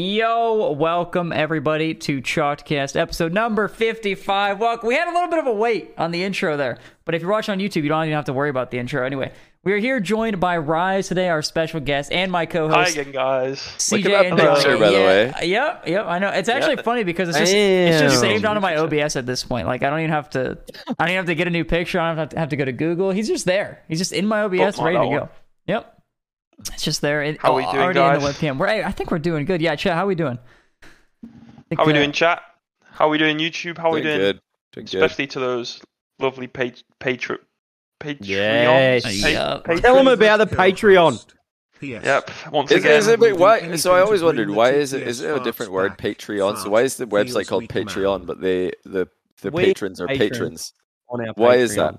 Yo, welcome everybody to Chalkcast episode number 55. Welcome. We had a little bit of a wait on the intro there, but if you're watching on YouTube, you don't even have to worry about the intro anyway. We are here joined by Rise today, our special guest, and my co-host Hi again, guys. CJ Look at that and Joey. picture, by the way. Yep, yep. I know. It's actually Yeah. funny because it's just it's just saved onto my OBS at this point. Like I don't even have to. I don't even have to get a new picture. I don't have to, have to go to Google. He's just there. He's just in my OBS, Bookmark ready to go. one. Yep. It's just there. It, How we doing, already in the guys? webcam. We're, I think we're doing good. Yeah, chat. How we doing? Think, How we uh, doing, chat? How we doing, YouTube? How we Doing doing? good. Doing good. Especially to those lovely pat- patri- Patreon. Yes. Yep. Tell them about the Patreon. Yes. Yep. Once Is, again, is it, wait, why? So I always wondered why is it is it a different word Patreon? So why is the website called. Patreon, but they the the We patrons are patrons. patrons? On our Why is that?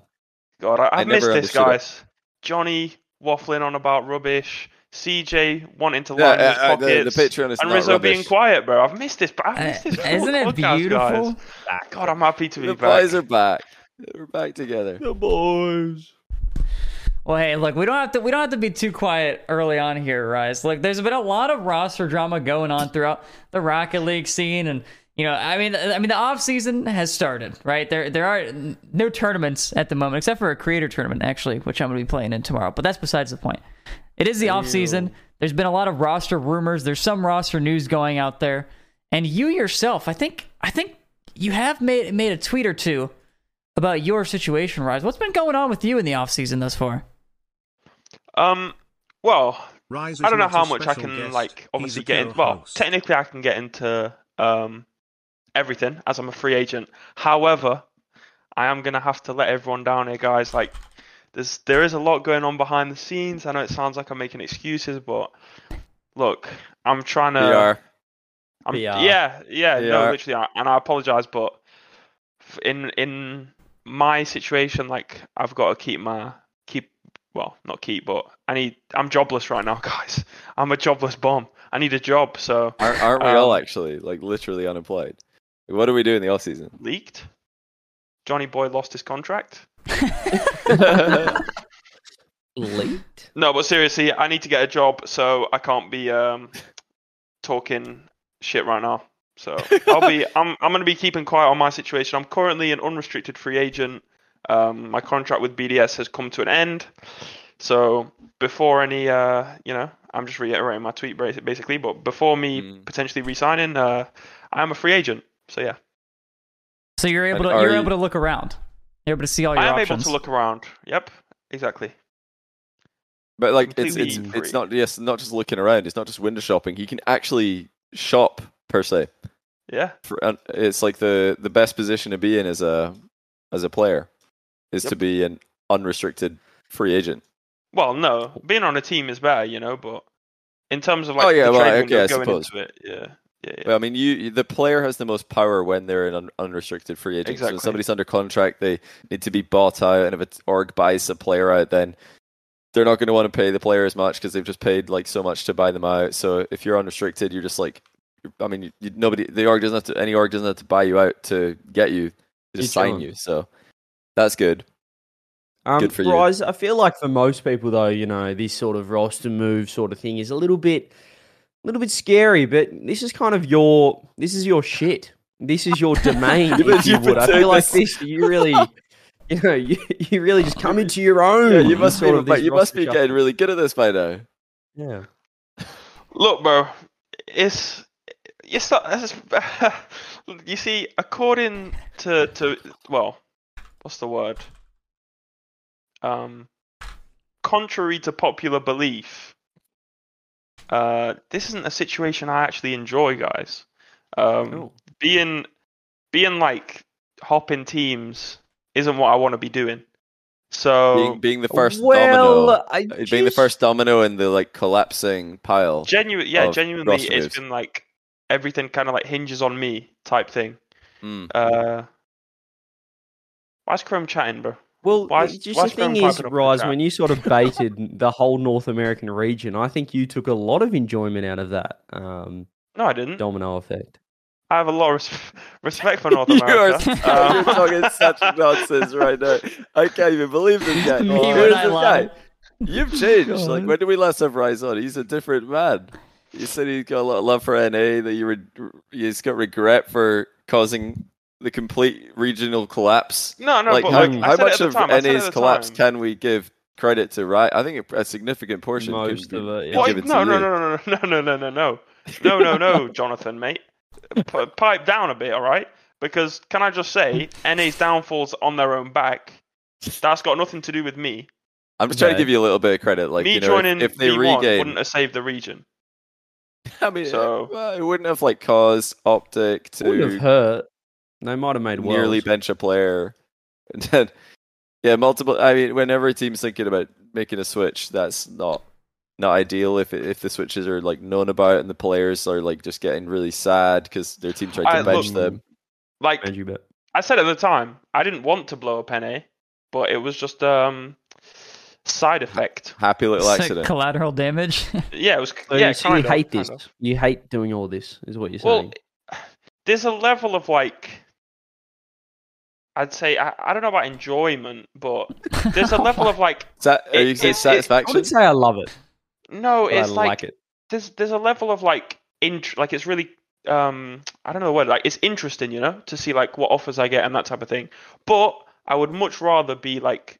God, I, I I've missed this, understood it. guys. Johnny waffling on about rubbish. CJ wanting to Yeah, line uh, his uh, the, pockets. the Patreon is and not Rizzo being quiet, bro. I've missed this. I've Uh, missed this. isn't it beautiful? Guys. God, I'm happy to be The back. The boys are back. We're back together. The boys. Well, hey, look, we don't have to we don't have to be too quiet early on here, Rise. Look, there's been a lot of roster drama going on throughout the Rocket League scene, and you know, I mean, I mean, the off season has started, right? There there are no tournaments at the moment, except for a creator tournament, actually, which I'm going to be playing in tomorrow. But that's besides the point. It is the off season. There's been a lot of roster rumors. There's some roster news going out there, and you yourself, I think, I think you have made made a tweet or two about your situation, Rise. What's been going on with you in the off season thus far? Um, well, Rise I don't know how much I can guest, like obviously get in. Well, co-host. technically I can get into um everything as I'm a free agent. However, I am gonna have to let everyone down here, guys. Like, there's there is a lot going on behind the scenes. I know it sounds like I'm making excuses, but look, I'm trying to. PR. I'm, PR. yeah, yeah, no, PR. literally, and I apologize, but in in my situation, like I've got to keep my keep well, not keep, but I need. I'm jobless right now, guys. I'm a jobless bomb. I need a job, so Aren't, aren't we all Um, actually like literally unemployed? What do we do in the off season? leaked. Johnny Boy lost his contract. Leaked. No, but seriously, I need to get a job, so I can't be um talking shit right now. So I'll be I'm I'm gonna be keeping quiet on my situation. I'm currently an unrestricted free agent. Um, my contract with BDS has come to an end. So before any uh, you know, I'm just reiterating my tweet basically. But before me Mm. potentially resigning, uh, I am a free agent. So yeah, So you're able And to you're you- able to look around. You're able to see all your options? I am options. able to look around. Yep, exactly. But like it's it's Completely it's not yes not just looking around. It's not just window shopping. You can actually shop per se. Yeah, For, it's like the the best position to be in as a as a player is to be an unrestricted free agent. Well, no, being on a team is better, you know, but in terms of like Oh, yeah, the well, trade okay, window I going suppose. into it, yeah, yeah, yeah. Well, I mean, you you- the player has the most power when they're an un- unrestricted free agent. So Exactly. when somebody's under contract, they need to be bought out, and if an org buys a player out, then they're not going to want to pay the player as much because they've just paid like so much to buy them out. So if you're unrestricted, you're just like, I mean, you, you, nobody, the org doesn't have to, any org doesn't have to buy you out to get you, they just sign you. So that's good. Um, Good for you. I feel like for most people, though, you know, this sort of roster move sort of thing is a little bit, a little bit scary. But this is kind of your, this is your shit. This is your domain, You've if you would. I feel like this- this. You really, you know, you, you really just come into your own. Yeah, you must be, sort of but you must be shuffle. getting really good at this by now. Yeah. Look, bro, it's you start. it's- You see, according to to well, what's the word? Um, contrary to popular belief, uh, this isn't a situation I actually enjoy, guys. Um, Cool. being being like hopping teams isn't what I want to be doing. So Being, being the first well, domino, I uh, being the first domino in the like collapsing pile. Genuine, yeah, of genuinely, roster it's moves. been like everything kind of like hinges on me type thing. Mm. Uh, why's Chrome chatting, bro? Well, Why just why the thing is, piping up the Rise, when you sort of baited the whole North American region, I think you took a lot of enjoyment out of that um, No, I didn't. domino effect. I have a lot of res- respect for North You are, America. you're Um, talking such nonsense right now. I can't even believe this guy. Me Who when is I this guy? You've changed. Like when did we last have Rise on? He's a different man. you said you got a lot of love for NA. That you re- you just got regret for causing the complete regional collapse. No, no, like but how, like, how said much of time, I said it at NA's collapse time. can we give credit to? Right, I think a, a significant portion Most can of it, yeah. What? given to No, no, you. no, no, no, no, no, no, no, no, no, no, Jonathan, mate. P- pipe down a bit, all right? Because can I just say, NA's downfalls on their own back. That's got nothing to do with me. I'm just trying to give you a little bit of credit. Like me you know, joining if, if they V1 regain, wouldn't have saved the region. I mean, so- well, it wouldn't have like caused Optic Would have to hurt. They might have made nearly worlds. bench a player, and then yeah, multiple. I mean, whenever a team's thinking about making a switch, that's not not ideal. If if the switches are like known about and the players are like just getting really sad because their team tried to I- bench look- them. Like Andrew bet. I said at the time, I didn't want to blow up NA, but it was just um side effect. Happy little It's like accident. collateral damage. Yeah, it was. So, yeah, you- so kind you of, hate kind this. of. You hate doing all this, is what you're Well, saying. there's a level of like. I'd say I, I don't know about enjoyment, but there's a level of like Is that, are it- you saying it- it- I satisfaction? wouldn't say I love it, no, but I it's like, like, it. there's there's a level of like int like it's really um I don't know the word like it's interesting, you know, to see like what offers I get and that type of thing. But I would much rather be like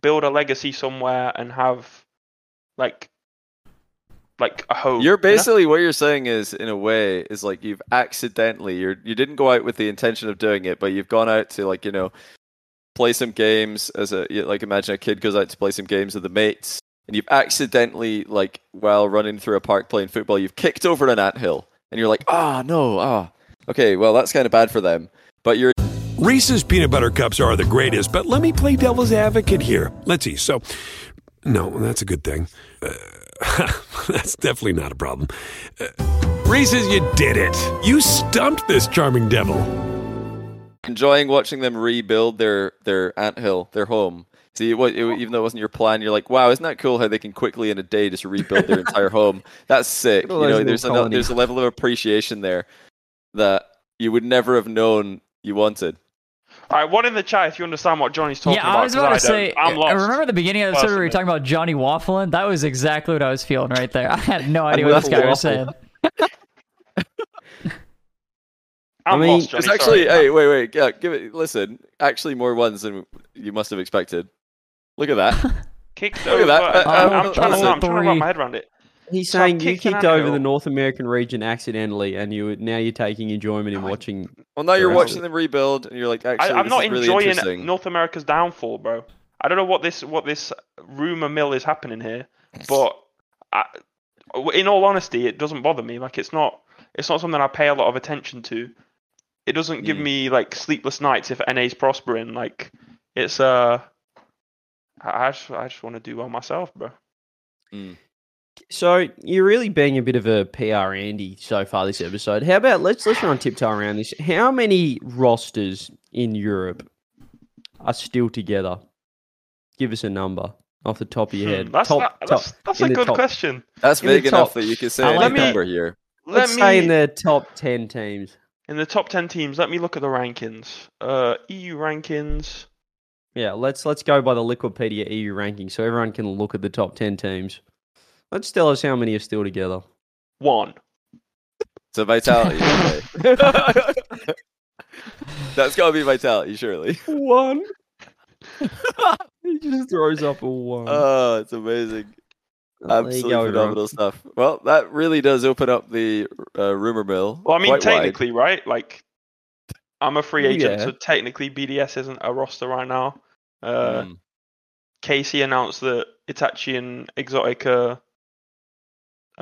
build a legacy somewhere and have like like a home. You're you know? basically what you're saying is, in a way, is like you've accidentally you're you didn't go out with the intention of doing it, but you've gone out to like you know play some games as a like imagine a kid goes out to play some games with the mates, and you've accidentally like while running through a park playing football, you've kicked over an anthill, and you're like, ah no, ah, okay, well that's kind of bad for them, but you're Reese's peanut butter cups are the greatest, but let me play devil's advocate here. Let's see. So, no, that's a good thing. Uh, that's definitely not a problem. Uh, Reese's, you did it. You stumped this charming devil. enjoying watching them rebuild their their anthill, their home. See, it, wa- it, even though it wasn't your plan, you're like, wow, isn't that cool how they can quickly in a day just rebuild their entire home? That's sick. You know, there's a, there's a level of appreciation there that you would never have known you wanted. All right, one in the chat if you understand what Johnny's talking yeah, about. Yeah, I was about to don't. say. I'm lost. I remember the beginning of the episode where we were talking about Johnny waffling. That was exactly what I was feeling right there. I had no idea what this guy was saying. I'm I mean, lost, Johnny. It's actually, sorry. hey, wait, wait, yeah, give it. Listen, actually, more ones than you must have expected. Look at that. kicked Look at that. uh, Uh, I'm, uh, trying to, I'm trying to wrap my head around it. He's So saying you kicked over anthill. the North American region accidentally, and you now you're taking enjoyment in watching. Well, now you're watching them rebuild, and you're like, I, actually, I'm this not is really enjoying interesting. North America's downfall, bro. I don't know what this what this rumor mill is happening here, but I, in all honesty, it doesn't bother me. Like it's not it's not something I pay a lot of attention to. It doesn't give Mm. me like sleepless nights if NA's prospering. Like it's uh, I I just I just want to do well myself, bro. So you're really being a bit of a PR Andy so far this episode. How about let's let's run tiptoe around this. How many rosters in Europe are still together? Give us a number off the top of your head. Hmm, That's top, that- top, that's, that's a good top. question. That's in the vague enough that you can say I any like number here. Let Let's me say in the top ten teams. in the top ten teams. Let me look at the rankings. Uh, EU rankings. Yeah, let's let's go by the Liquipedia EU ranking so everyone can look at the top ten teams. Let's tell us how many are still together. One. So vitality. okay. That's got to be vitality, surely. One. he just throws up a one. Oh, it's amazing. There you Absolutely go, everyone. phenomenal stuff. Well, that really does open up the uh, rumor mill. Well, I mean, quite wide. technically, right? Like, I'm a free agent, Yeah. so technically BDS isn't a roster right now. Uh, Mm. KC announced that Itachi and Exotiik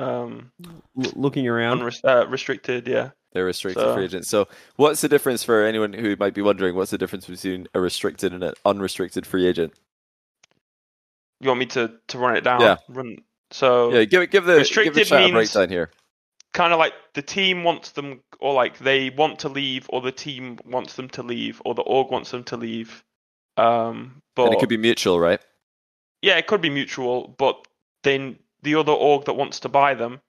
um L- looking around. uh, restricted, yeah. They're restricted So- free agents. So, what's the difference for anyone who might be wondering? What's the difference between a restricted and an unrestricted free agent? You want me to to run it down? Yeah. Run. So Yeah, give it, give the give the Restricted chat means- breakdown here. kind of like the team wants them, or like they want to leave, or the team wants them to leave, or the org wants them to leave. Um, but And it could be mutual, right? yeah, it could be mutual, but then the other org that wants to buy them.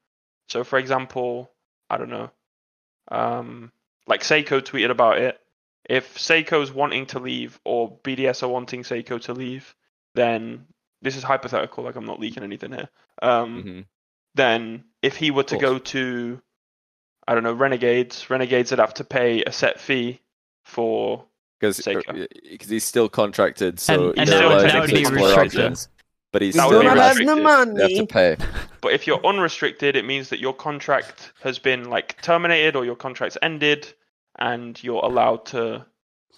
So, for example, I don't know, um, like Seikoo tweeted about it. If Seikoo's wanting to leave or BDS are wanting Seikoo to leave, then this is hypothetical. Like I'm not leaking anything here. Um, Mhm. then if he were to go to, I don't know, Renegades, Renegades would have to pay a set fee for. because Seikoo. he's still contracted, so And- and they're that would- allowed that to would take be player restricted. Options, But he's That still would be restricted. restricted. They have to pay. But if you're unrestricted, it means that your contract has been like terminated or your contract's ended, and you're allowed to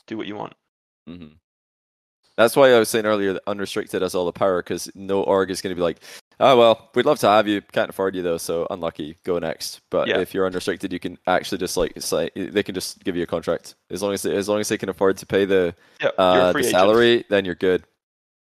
do what you want. hmm That's why I was saying earlier that unrestricted has all the power because no org is going to be like, oh well, we'd love to have you, can't afford you though, so unlucky, go next. But Yeah. if you're unrestricted, you can actually just like say they can just give you a contract as long as they, as long as they can afford to pay the Yeah, uh, free the agent. salary, then you're good.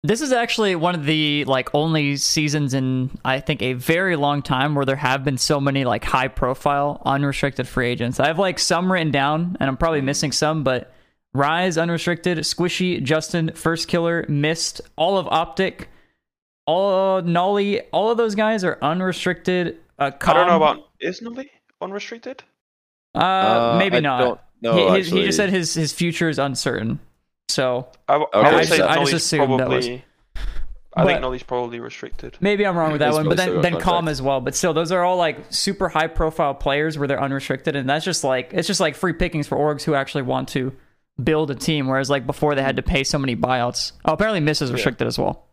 This is actually one of the like only seasons in I think a very long time where there have been so many like high profile unrestricted free agents. I have like some written down and I'm probably missing some, but Rise unrestricted, Squishy, JSTN, First Killer, Mist, all of Optic, all Nolly, all of those guys are unrestricted. Uh, I don't know about is Nolly unrestricted? uh, Uh, maybe I not. don't know, he, his- he just said his his future is uncertain. So I, w- I Okay, would so- I just Nolly's assumed that was- I But- think Nolly's probably restricted. Maybe I'm wrong with that one, but then then Comm as well. But still, those are all like super high profile players where they're unrestricted, and that's just like it's just like free pickings for orgs who actually want to build a team. Whereas like before they had to pay so many buyouts. Oh, apparently Mist is restricted as well.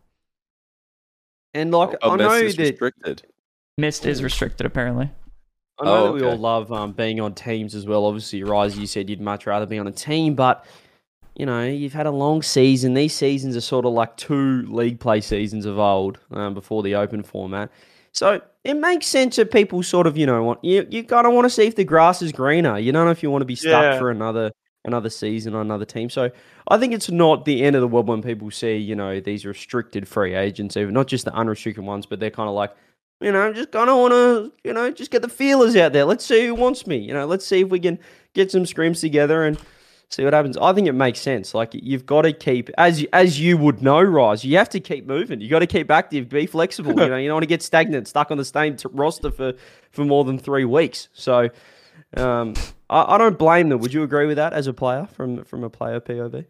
And like Oh, I Messi know is that restricted. Mist is restricted apparently. I know Oh, that we okay. all love um, being on teams as well. Obviously, Rise, you said you'd much rather be on a team, but you know you've had a long season. These seasons are sort of like two league play seasons of old um, before the open format. So it makes sense that people sort of you know want you you kind of want to see if the grass is greener. You don't know if you want to be stuck Yeah. for another another season on another team. So I think it's not the end of the world when people see you know these restricted free agents, even not just the unrestricted ones, but they're kind of like you know, just kind of want to, you know, just get the feelers out there. Let's see who wants me. You know, let's see if we can get some screams together and see what happens. I think it makes sense. Like you've got to keep, as you, as you would know, Rise, you have to keep moving. You got to keep active, be flexible. you know, you don't want to get stagnant, stuck on the same t- roster for for more than three weeks. So, um, I, I don't blame them. Would you agree with that as a player from from a player POV?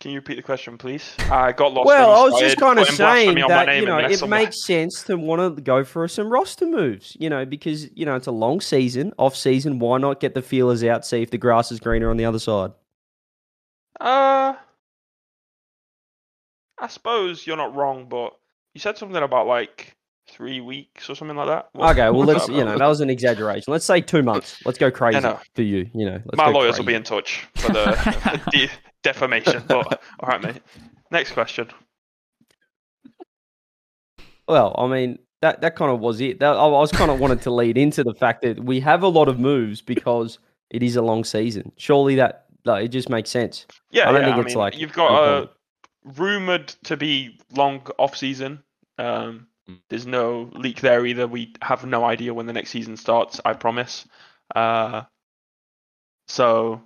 Can you repeat the question, please? I got lost. Well, I was just kind of saying that you know it mess makes sense to want to go for some roster moves. You know, because you know it's a long season, off season. Why not get the feelers out, see if the grass is greener on the other side? Uh, I suppose you're not wrong, but you said something about like three weeks or something like that. What- Okay, well let's that you know that was an exaggeration. Let's say two months. Let's go crazy know. for you. You know, let's my go lawyers will be in touch for the, the de- defamation. But all right, mate. Next question. Well, I mean that that kind of was it. That, I was kind of wanted to lead into the fact that we have a lot of moves because it is a long season. Surely that like, it just makes sense. Yeah, I don't yeah, think I it's mean, like you've got a uncommon. rumored to be long off season. Um, there's no leak there either. We have no idea when the next season starts. I promise. Uh, so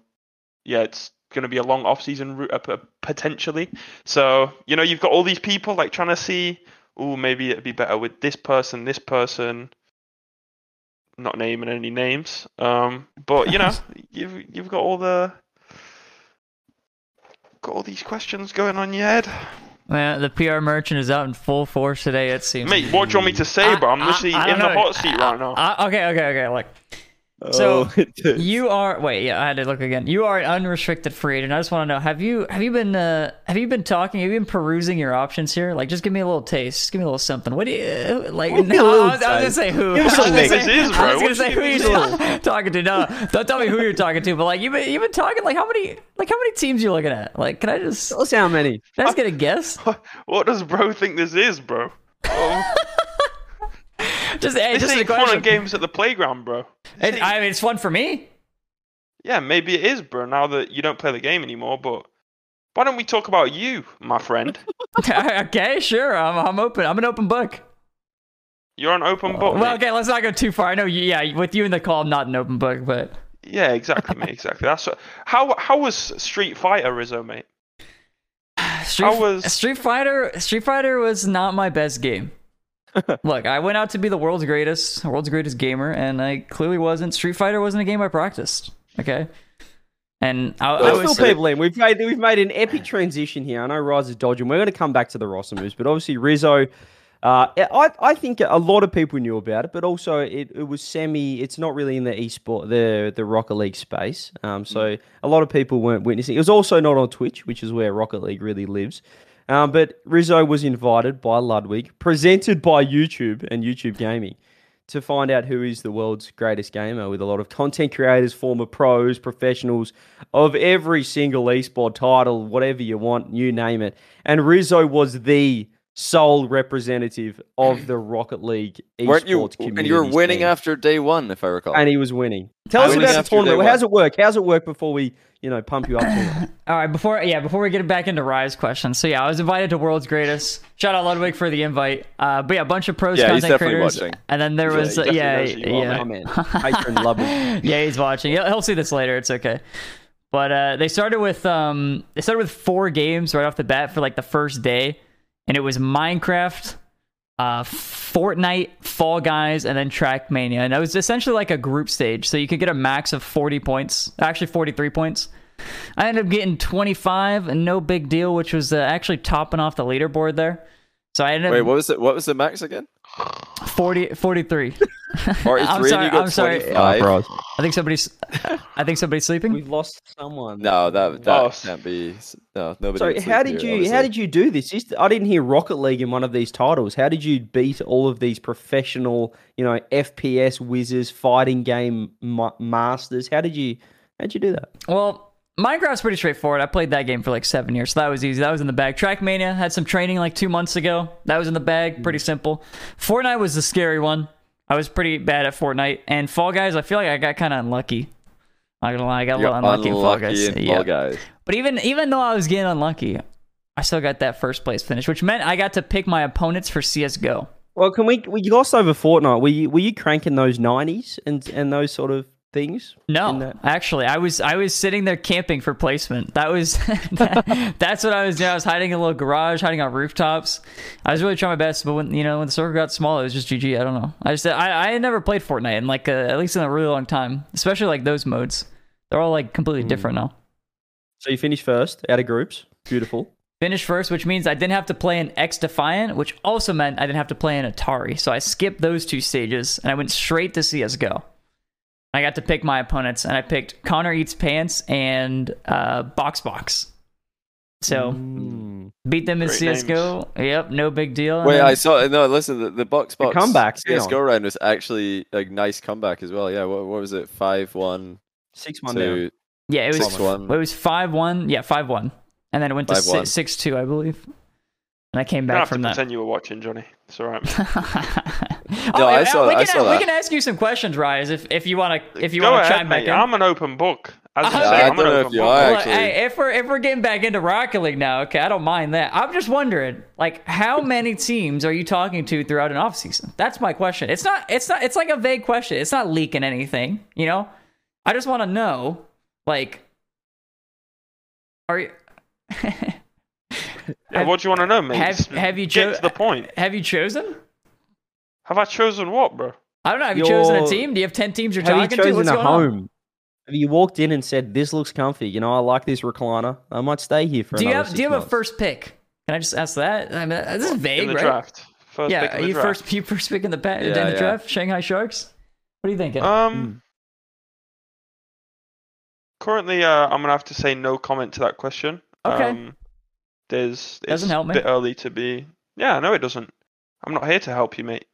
yeah, it's going to be a long off season ru- uh, potentially. So you know, you've got all these people like trying to see. Oh, maybe it'd be better with this person, this person. Not naming any names. Um, but you know, you've you've got all the got all these questions going on in your head. Man, the PR merchant is out in full force today. It seems. Mate, what do you want me to say, bro? I'm I- literally I don't in the hot seat right now. Okay, okay, okay. Like, So, Oh, you are. Wait, yeah, I had to look again. You are an unrestricted free agent. I just want to know have you have you been uh, have you been talking? Have you been perusing your options here? Like, just give me a little taste. Just give me a little something. What do you like? No, I was, I was gonna say who. I was gonna say- This is, I was gonna say who you're talking to. No, don't tell me who you're talking to. But like, you've been you've been talking. Like, how many like how many teams you looking at? Like, can I just us how many. can I just get a guess? What does bro think this is, bro? Oh, Just hey, this just a ain't fun and games at the playground, bro. It, ain't- I mean, it's fun for me. yeah, maybe it is, bro. Now that you don't play the game anymore, but why don't we talk about you, my friend? okay, sure. I'm I'm open. I'm an open book. You're an open book. Well, okay, let's not go too far. I know, you, yeah, with you in the call, I'm not an open book, but Yeah, exactly, mate. Exactly. That's what, how. How was Street Fighter, Rizzo, mate? Street, I was- Street Fighter. Street Fighter was not my best game. Look, I went out to be the world's greatest, world's greatest gamer, and I clearly wasn't. Street Fighter wasn't a game I practiced. Okay, and I, I fill people in. We've made we've made an epic transition here. I know Rise is dodging. We're going to come back to the roster moves, but obviously Rizzo, Uh, I I think a lot of people knew about it, but also it, it was semi. It's not really in the esport the the Rocket League space. Um, so a lot of people weren't witnessing. It was also not on Twitch, which is where Rocket League really lives. Um, but Rizzo was invited by Ludwig, presented by YouTube and YouTube Gaming, to find out who is the world's greatest gamer with a lot of content creators, former pros, professionals of every single esport title, whatever you want, you name it. And Rizzo was the sole representative of the Rocket League esports you? community. And you were winning team. after day one, if I recall. And he was winning. Tell I us about the tournament. one. How's it work? How's it work before we, you know, pump you up? All right, before yeah, before we get back into Rise questions. So yeah, I was invited to World's Greatest. Shout out Ludwig for the invite. Uh, but yeah, a bunch of pros Yeah, he's content definitely creators. watching. And then there Yeah, was he yeah, knows who yeah. oh man, patron Ludwig. yeah, he's watching. He'll, he'll see this later. It's okay. But uh, they started with um, they started with four games right off the bat for like the first day, and it was Minecraft, uh, Fortnite, Fall Guys, and then Trackmania, and it was essentially like a group stage. So you could get a max of forty points, actually forty three points. I ended up getting twenty five, and no big deal, which was uh, actually topping off the leaderboard there. So I ended Wait, what was it? What was the max again? 40, 43. 43 I'm sorry. I'm sorry. 25? bro. I think somebody's. I think somebody's sleeping. We've lost someone. No, that that Boss. can't be. No, nobody. So would how did here, you obviously. how did you do this? I didn't hear Rocket League in one of these titles. How did you beat all of these professional, you know, FPS whizzes, fighting game ma- masters? How did you how did you do that? Well, Minecraft's pretty straightforward. I played that game for like seven years, so that was easy. That was in the bag. Trackmania had some training like two months ago. That was in the bag. Pretty mm. simple. Fortnite was the scary one. I was pretty bad at Fortnite. And Fall Guys, I feel like I got kind of unlucky. Not gonna lie, I got a You're little unlucky in Fall Guys. in Yeah. Fall Guys. But even even though I was getting unlucky, I still got that first place finish, which meant I got to pick my opponents for CS:GO. Well, can we we glossed over Fortnite? Were you were you cranking those nineties and and those sort of things? No, actually, I was I was sitting there camping for placement. That was that- that's what I was doing. I was hiding in a little garage, hiding on rooftops. I was really trying my best, but when you know when the circle got small, it was just GG. I don't know. I just I I had never played Fortnite in like a, at least in a really long time, especially like those modes. They're all like completely hmm. different now. So you finished first out of groups. Beautiful. Finished first, which means I didn't have to play an X Defiant, which also meant I didn't have to play an Atari. So I skipped those two stages and I went straight to CS:GO. I got to pick my opponents, and I picked Connor Eats Pants and uh, Box Box. So Mm. beat them in Great CS:GO. Yep, no big deal. And Wait, then- I saw. No, listen. The, the box box comebacks, hang CS:GO round was actually a nice comeback as well. Yeah. What, what was it? Five one Six one down. to yeah, it was six one. it was five one. Yeah, five one, and then it went to 5-1. six, six two, I believe. And I came You don't back have to from that. pretend you were watching, Johnny. It's all right. oh, I saw- we I can, saw we that. can ask you some questions, Rise, if if you want to if you want to ahead, chime back in. I'm an open book. As you I uh-huh. say, don't I'm an know if open you book. are, Well, actually. hey, if we're if we're getting back into Rocket League now, okay, I don't mind that. I'm just wondering, like, how many teams are you talking to throughout an off season? That's my question. It's not. It's not. It's like a vague question. It's not leaking anything. You know, I just want to know, like, are you? Yeah, what do you want to know, mate? have- have you get to the point? have you chosen? Have I chosen what, bro? I don't know. Have you chosen a team? Do you have ten teams you're Have you talking to? chosen What's a going on? home? Have you walked in and said, "This looks comfy"? You know, I like this recliner. I might stay here for Do you another have six Do you have a months." first pick? Can I just ask that? I mean, this is vague, in the right? draft. First yeah, pick in are the you draft. first? You first pick in the pa- in Yeah, the yeah. draft? Shanghai Sharks. What are you thinking? Um, currently, uh, I'm gonna have to say no comment to that question. Okay. Um, there's Doesn't help me. a bit early to be. Yeah, no, it doesn't. I'm not here to help you, mate.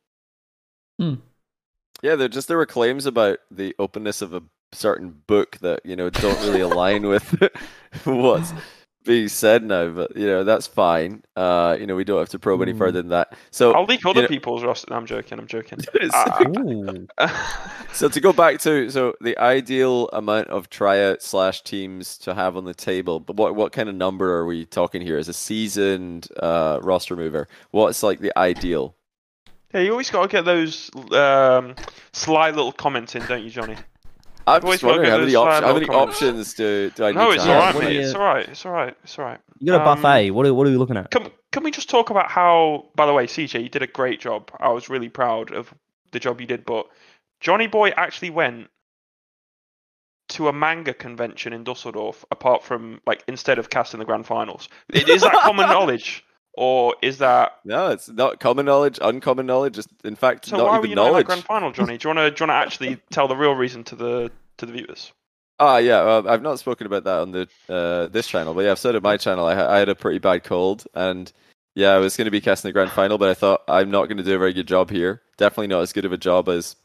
Yeah, there just there were claims about the openness of a certain book that you know don't really align with what's being said now. But you know that's fine. Uh, you know we don't have to probe any Mm. further than that. So I'll leak other know- people's roster. No, I'm joking. I'm joking. So to go back to so the ideal amount of tryout slash teams to have on the table, but what what kind of number are we talking here? As a seasoned uh, roster mover, what's like the ideal? Yeah, you always got to get those um, sly little comments in, don't you, Johnny? I'm always just wondering how many, those op- how many options do, do I need No, to it's have? all right, what do you- It's all right. It's all right. It's all right. You got a Um, buffet. What are, what are we looking at? Can, can we just talk about how, by the way, CJ, you did a great job. I was really proud of the job you did, but Johnny Boy actually went to a manga convention in Dusseldorf, apart from, like, instead of casting the grand finals. It, is that common knowledge? Or is that? No, it's not common knowledge, uncommon knowledge. Just in fact, So not why were even you not in that knowledge. grand final, Johnny? Do you want to do you want to actually tell the real reason to the to the viewers? Ah, yeah. Well, I've not spoken about that on the uh, this channel, but yeah, I've said it on my channel. I, I had a pretty bad cold, and yeah, I was going to be casting the grand final, but I thought I'm not going to do a very good job here. Definitely not as good of a job as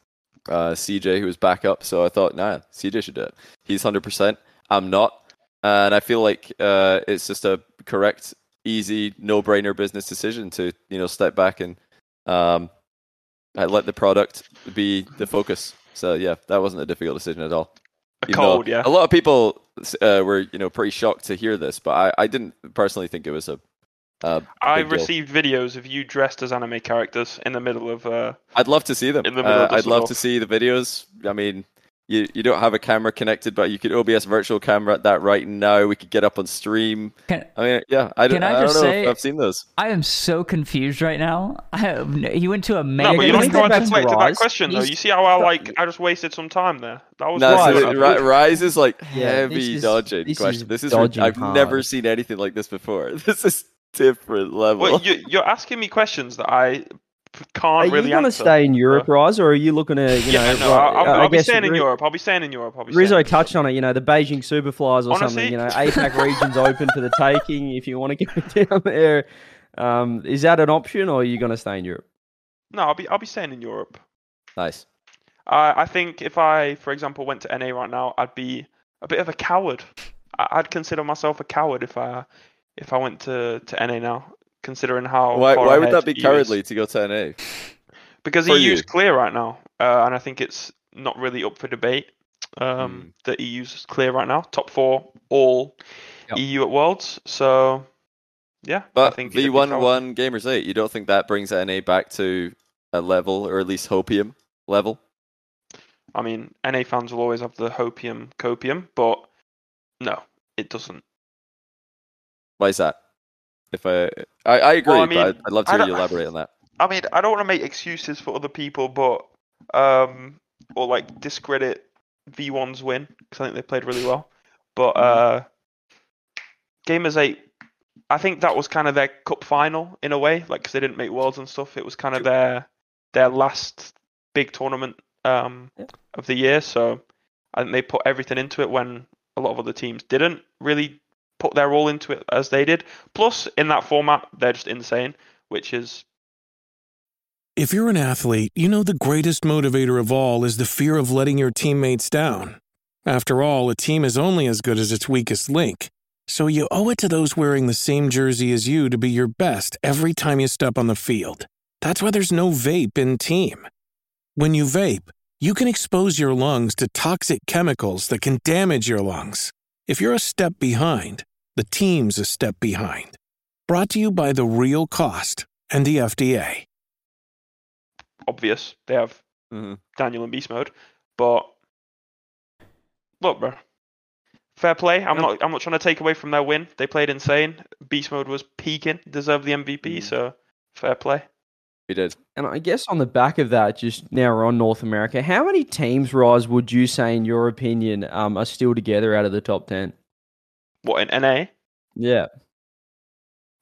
uh, CJ, who was back up. So I thought, nah, CJ should do it. He's hundred percent. I'm not, and I feel like uh, it's just a correct, easy, no-brainer business decision to you know step back and um, I let the product be the focus. So yeah, that wasn't a difficult decision at all. A cold, yeah. A lot of people uh, were, you know, pretty shocked to hear this, but I, I didn't personally think it was a. a I big deal. received videos of you dressed as anime characters in the middle of. Uh, I'd love to see them. in the middle Uh, I'd love to see the videos. I mean, you you don't have a camera connected, but you could OBS virtual camera at that right now. We could get up on stream. Can, I mean, yeah, I, don't, Can I I just don't know say- if I've seen those. I am so confused right now. I have, he went to a no, but you I don't think have to that's articulate to that question though. You see how I like? I just wasted some time there. That was No, nice. so Ri- Rise is like Yeah, this heavy is- dodging this question. is This is dodging I've never seen anything like this before. This is different level. Well, you, you're asking me questions that I p- Are can't you going to stay in Europe, Rise, or are you looking to, you yeah, know? no, right, I'll, uh, I'll I be staying in Europe. I'll be staying in Europe. I'll be Rizzo touched on it, you know, the Beijing Superflies or Honestly- something, you know, APAC region's open for the taking if you want to get down there. Um, is that an option, or are you going to stay in Europe? No, I'll be I'll be staying in Europe. nice. I I think if I, for example, went to NA right now, I'd be a bit of a coward. I'd consider myself a coward if I if I went to, to NA now, considering how. Why far why would that be EU is. cowardly to go to NA? Because for EU's you? clear right now, uh, and I think it's not really up for debate. Um, The EU's clear right now, top four, all Yep. EU at Worlds. So, yeah, but I But think it'd be V1 cowardly. one Gamers 8, you don't think that brings NA back to a level, or at least Hopium level? I mean, NA fans will always have the hopium copium, but no, it doesn't. Why is that? If I I, I agree, I but mean, I'd, I'd love to hear you elaborate on that. I mean, I don't want to make excuses for other people, but um, or like discredit V1's win because I think they played really well. But uh, Gamers Eight, I think that was kind of their cup final in a way, like because they didn't make worlds and stuff. It was kind of their their last big tournament um, Yeah. of the year. So I think they put everything into it when a lot of other teams didn't really put their all into it as they did. Plus, in that format, they're just insane, which is If you're an athlete, you know the greatest motivator of all is the fear of letting your teammates down. After all, a team is only as good as its weakest link. So you owe it to those wearing the same jersey as you to be your best every time you step on the field. That's why there's no vape in team. When you vape, you can expose your lungs to toxic chemicals that can damage your lungs. If you're a step behind, the team's a step behind. Brought to you by The Real Cost and the FDA. obvious. They have Mhm. Daniel and Beast Mode, but look, bro. Fair play. I'm Yeah. not. I'm not trying to take away from their win. They played insane. Beast Mode was peaking. Deserved the MVP. Mhm. So fair play. We did. And I guess on the back of that, just now we're on North America. How many teams, Rise, would you say, in your opinion, um, are still together out of the top ten? What in NA? Yeah,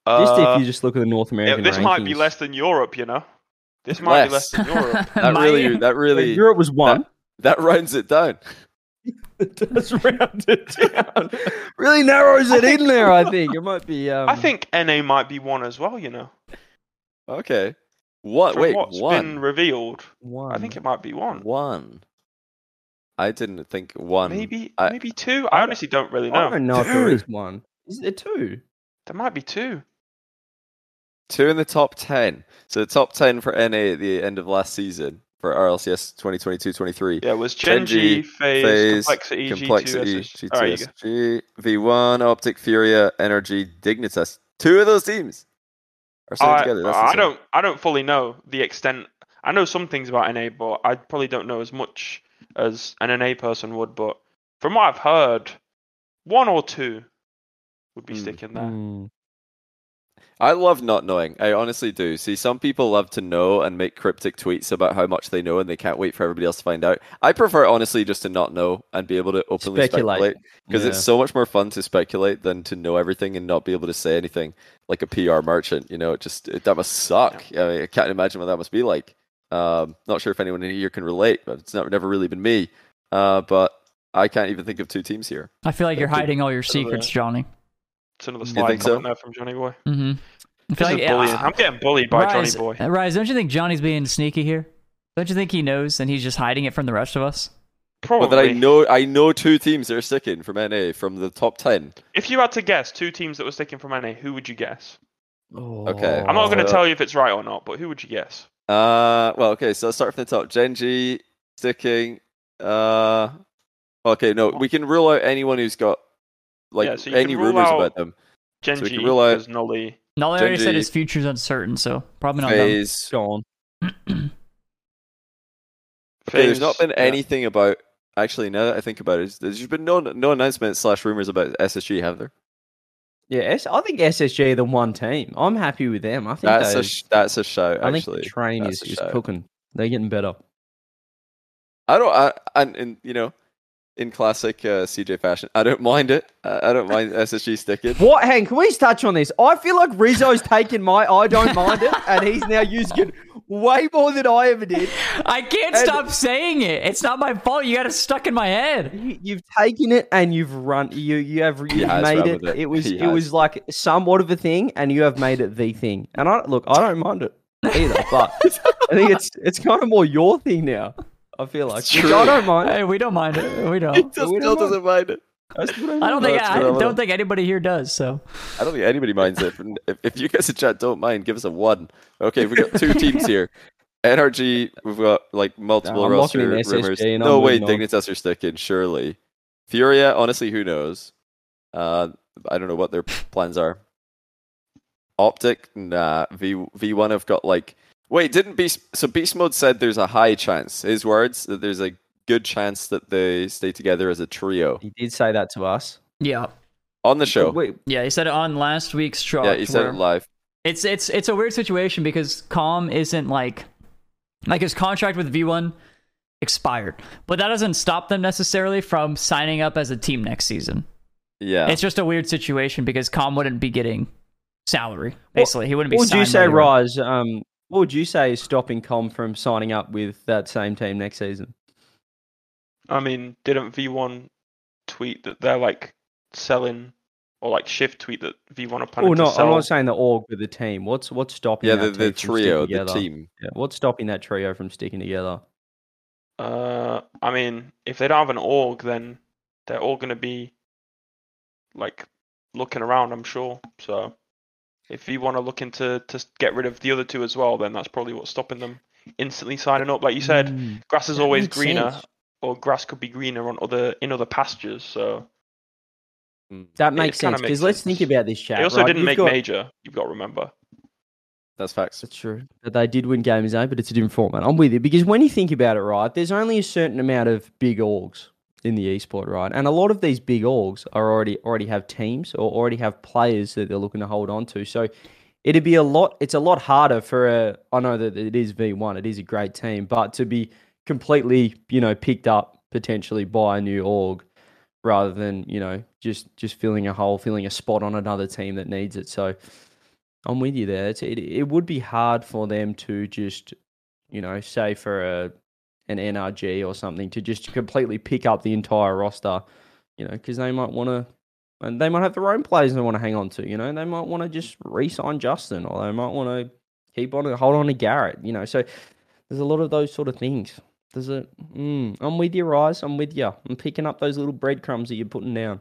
just Uh, if you just look at the North yeah, American. this might be less than Europe. You know, this might be less Less. than Europe. That really that Wait, really Europe was one. that rounds it down. it does round it down. really narrows it think- in there. I think it might be. Um, I think NA might be one as well. You know, Okay. What from wait, what's one. been revealed, one. I think it might be one. One. I didn't think one. Maybe, I- maybe two. I honestly don't really I know. don't know if there Dude. is one. Is there two? There might be two. Two in the top 10. So the top 10 for NA at the end of last season for RLCS 2022-23. Yeah, it was Gen.G, Gen.G, FaZe, FaZe, Complexity, Complexity, G2, SSG. G2SG, V1, Optic, Furia, NRG, Dignitas. Two of those teams are go. staying I, together. That's I don't, I don't fully know the extent. I know some things about NA, but I probably don't know as much as an NA person would. But from what I've heard, one or two would be Hmm. sticking there. Hmm. I love not knowing. I honestly do. See, some people love to know and make cryptic tweets about how much they know and they can't wait for everybody else to find out. I prefer, honestly, just to not know and be able to openly Speculate. speculate because Yeah. it's so much more fun to speculate than to know everything and not be able to say anything like a PR merchant. You know, it just it, that must suck. I, mean, I can't imagine what that must be like. Um, not sure if anyone in here can relate, but it's not, never really been me. Uh, but I can't even think of two teams here. I feel like you're Did- hiding all your Did, uh, secrets, Johnny. It's another You slide think so? comment there from Johnny Boy. Mm-hmm. I feel like, bullying. I'm getting bullied by Rise, Johnny Boy. uh, Rise, don't you think Johnny's being sneaky here? Don't you think he knows and he's just hiding it from the rest of us? Probably. But that I know, I know two teams that are sticking from NA from the top ten. If you had to guess two teams that were sticking from NA, who would you guess? Okay. I'm not going to Uh, tell you if it's right or not, but who would you guess? Uh, well, okay, so let's start from the top. Gen.G sticking. Uh, okay, no, we can rule out anyone who's got like Yeah, so any rumors about them. Gen.G, can rule out- because Nolly. No, they already said Gen.G- his future's uncertain, so probably not FaZe. Go on. them. Okay, there's not FaZe, been yeah. anything about. Actually, now that I think about it, there's been no no announcements slash rumors about SSG, have there? Yeah, S- I think SSG are the one team. I'm happy with them. I think That's they, a sh- that's a shout. I think Actually, the train That's is, is cooking. They're getting better. I don't. I, and you know, in classic uh, CJ fashion, I don't mind it. I, I don't mind SSG sticking. What, Hank? Can we just touch on this? I feel like Rizzo's taken my I don't mind it, and he's now using it way more than I ever did. I can't And- stop saying it. It's not my fault. You got it stuck in my head. You, you've taken it and you've run. You you have you've made it. it. It was He it was like somewhat of a thing, and you have made it the thing. And I look, I don't mind it either, but I think it's it's kind of more your thing now. I feel like It's which true. I don't mind. Hey, we don't mind it. We don't. just we still don't doesn't mind it. That's what I don't think That's I, don't think anybody here does. So I don't think anybody minds it. If, if you guys in chat don't mind, give us a one. Okay, we've got two teams here. NRG, we've got like multiple I'm roster locking in SSG rumors. No I'm way. Dignitas are sticking, surely. Furia, honestly, who knows? Uh, I don't know what their plans are. Optic, nah. V V1 have got like. Wait, didn't Beast. So Beast Mode said there's a high chance, his words, that there's a good chance that they stay together as a trio He did say that to us. yeah, on the show. Wait, yeah. He said it on last week's show. yeah, he said it live. It's it's it's a weird situation because Comm isn't like like his contract with V1 expired, but that doesn't stop them necessarily from signing up as a team next season. Yeah. It's just a weird situation because Comm wouldn't be getting salary. Basically, he wouldn't be. what would you say, anywhere. Rise? Um, what would you say is stopping Comm from signing up with that same team next season? I mean, didn't V1 tweet that they're like selling, or like shift tweet that V1 are planning to sell? Oh no, to I'm not saying the org, but the team. What's what's stopping? yeah, that the, the trio, the team. Yeah, what's stopping that trio from sticking together? Uh, I mean, if they don't have an org, then they're all going to be like looking around. I'm sure. So, if you want to look into to get rid of the other two as well, then that's probably what's stopping them instantly signing up. Like you said, Mm, grass is always greener, sense. or grass could be greener on other in other pastures. So Mm, That makes sense because let's think about this chat. they also right? didn't You've make got- major. You've got to remember. That's facts. That's true. But they did win games, eh? But it's a different format. I'm with you because when you think about it, right, there's only a certain amount of big orgs in the esport, right? And a lot of these big orgs are already already have teams or already have players that they're looking to hold on to. So it'd be a lot. It's a lot harder for a. I know that it is V1. It is a great team, but to be completely, you know, picked up potentially by a new org rather than you know just just filling a hole, filling a spot on another team that needs it. So I'm with you there. It's, it it would be hard for them to just you know say for a an NRG or something to just completely pick up the entire roster, you know, because they might want to. And they might have their own players they want to hang on to, you know. They might want to just re-sign JSTN, or they might want to keep on and hold on to Garrett, you know. So there's a lot of those sort of things. There's a, mm, I'm with you, Rise. I'm with you. I'm picking up those little breadcrumbs that you're putting down.